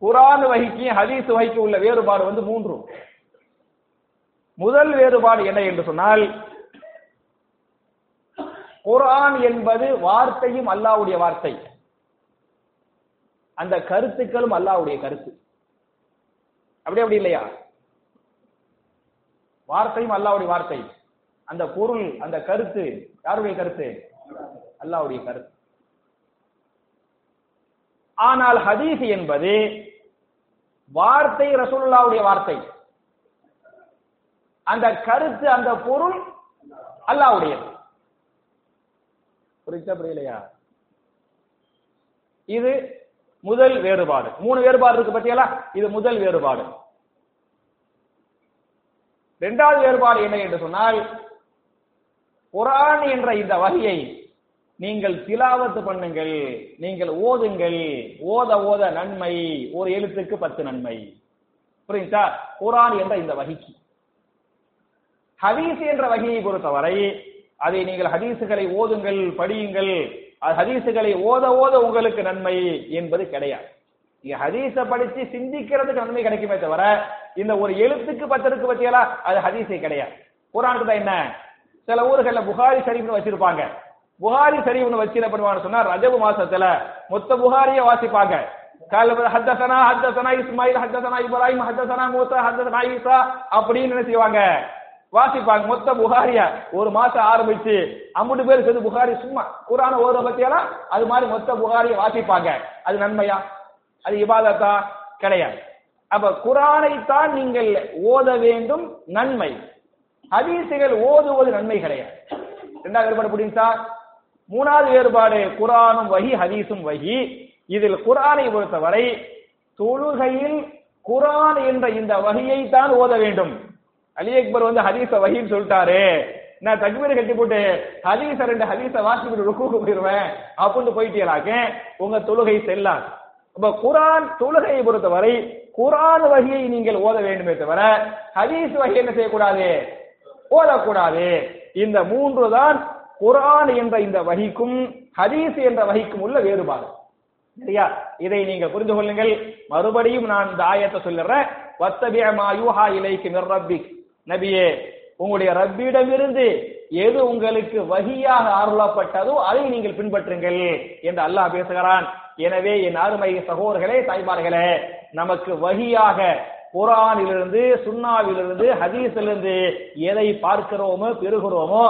குரான் வகிக்கும் ஹதீஸ் வகிக்கும் உள்ள வேறுபாடு வந்து மூன்று. முதல் வேறுபாடு என்ன என்று சொன்னால் குரான் என்பது வார்த்தையும் அல்லாவுடைய வார்த்தை. அந்த கருத்துக்களும் அல்லாவுடைய கருத்து. அப்படி அப்படி இல்லையா? வார்த்தையும் அல்லாவுடைய வார்த்தை. அந்த பொருள் அந்த கருத்து யாருடைய கருத்து? அல்லாஹ்வுடைய கருத்து. ஆனால் ஹதீஸ் என்பது வார்த்தை ரசூலுல்லாஹ்வுடைய வார்த்தை. அந்த கருத்து அந்த பொருள் அல்லாவுடையது. புரியுதா புரியலையா? இது முதல் வேறுபாடு. மூணு வேறுபாடு இருக்கு பத்தியலா இது முதல் வேறுபாடு. இரண்டாவது வேறுபாடு என்ன என்று சொன்னால் குரான் என்ற இந்த வகையை நீங்கள் திலாவத்து பண்ணுங்கள் நீங்கள் ஓதுங்கள் ஓத ஓத நன்மை ஒரு எழுத்துக்கு பத்து நன்மை. புரியுதா? குரான் என்ற இந்த வகைக்கு. ஹதீஸ் என்ற வகையை பொறுத்தவரை அதை நீங்கள் ஹதீசுகளை ஓதுங்கள் படியுங்கள். அது ஹதீசுகளை ஓத ஓத உங்களுக்கு நன்மை என்பது கிடையாது. நீங்க ஹதீஸ படிச்சு சிந்திக்கிறதுக்கு நன்மை கிடைக்குமே தவிர இந்த ஒரு எழுத்துக்கு பத்தருக்கு பத்தியலா அது ஹதீஸே கிடையாது. குரானுக்கு தான் என்ன? சில ஊர்கள்ல புகாரி ஷரீஃப்னு வச்சிருப்பாங்க. புகாரி ஷரீஃப்னு வச்சு என்ன பண்ணுவாங்க சொன்னா ரஜபு மாசத்துல மொத்த புகாரிய வாசிப்பாங்க. கால ஹத்தசனா ஹத்தசனா இஸ்மாயில் ஹத்தசனா இப்ராஹிம் ஹத்தசனா மூசா ஹத்தசனா ஈசா அப்படின்னு என்ன செய்வாங்க? வாசிப்பாங்க. மொத்த புகாரிய ஒரு மாசம் ஆரம்பிச்சு அம்பது பேர் சேர்ந்து புகாரி சும்மா குரான ஓத பத்தியெல்லாம் அது மாதிரி மொத்த புகாரிய வாசிப்பாங்க. அது நன்மையா? அது இபாதத்தா கிடையாது. அப்ப குரானை தான் நீங்கள் ஓத வேண்டும் நன்மை. ஹதீசுகள் ஓதுவது நன்மை கிடையாது. ரெண்டாவது வேறுபாடு புரியுதா மூணாவது வேறுபாடு குரானும் வகி ஹதீஸும் வகி. இதில் குரானை பொறுத்தவரை தொழுகையில் குரான் என்ற இந்த வகையை தான் ஓத வேண்டும். அலி அக்பர் வந்து ஹதீச வகின்னு சொல்லிட்டாரு. நான் தக்பீர் கட்டி போட்டு ஹதீச ரெண்டு ஹதீச வாசிக்கிட்டு ருக்குக்கு போயிருவேன். அப்படின்னு போயிட்டீங்களாக்க உங்க தொழுகை செல்லாது. அப்ப குரான் தொழுகையை பொறுத்தவரை குரான் வகையை நீங்கள் ஓத வேண்டுமே தவிர ஹதீஸ் வகை என்ன செய்யக்கூடாது? ஓதக்கூடாது. இந்த மூன்று தான் குரான் என்ற இந்த வகிக்கும் ஹதீஸ் என்ற வகிக்கும் உள்ள வேறுபாடு. சரியா? இதை நீங்கள் புரிந்து கொள்ளுங்கள். மறுபடியும் நான் இந்த ஆயத்தை சொல்லிடுறேன். வத்தபிய யூஹா இலைக்கு மிர் நபியே உங்களுடைய ரப்பிடமிருந்து எது உங்களுக்கு வகியாக அருளப்பட்டதோ அதை நீங்கள் பின்பற்றுங்கள் என்று அல்லாஹ் பேசுகிறான். எனவே என் அருமை சகோதரர்களே தாய்மார்களே நமக்கு வகியாக குரானிலிருந்து சுன்னாவிலிருந்து ஹதீஸிலிருந்து எதை பார்க்கிறோமோ பெறுகிறோமோ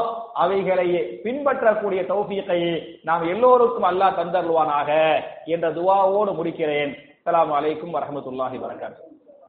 அவைகளை பின்பற்றக்கூடிய தௌஃபீத்தை நாம் எல்லோருக்கும் அல்லாஹ் தந்தருவானாக என்ற துவாவோடு முடிக்கிறேன். அலாம் அலைக்கும் வரமத்துல்லாஹி வரகாத்து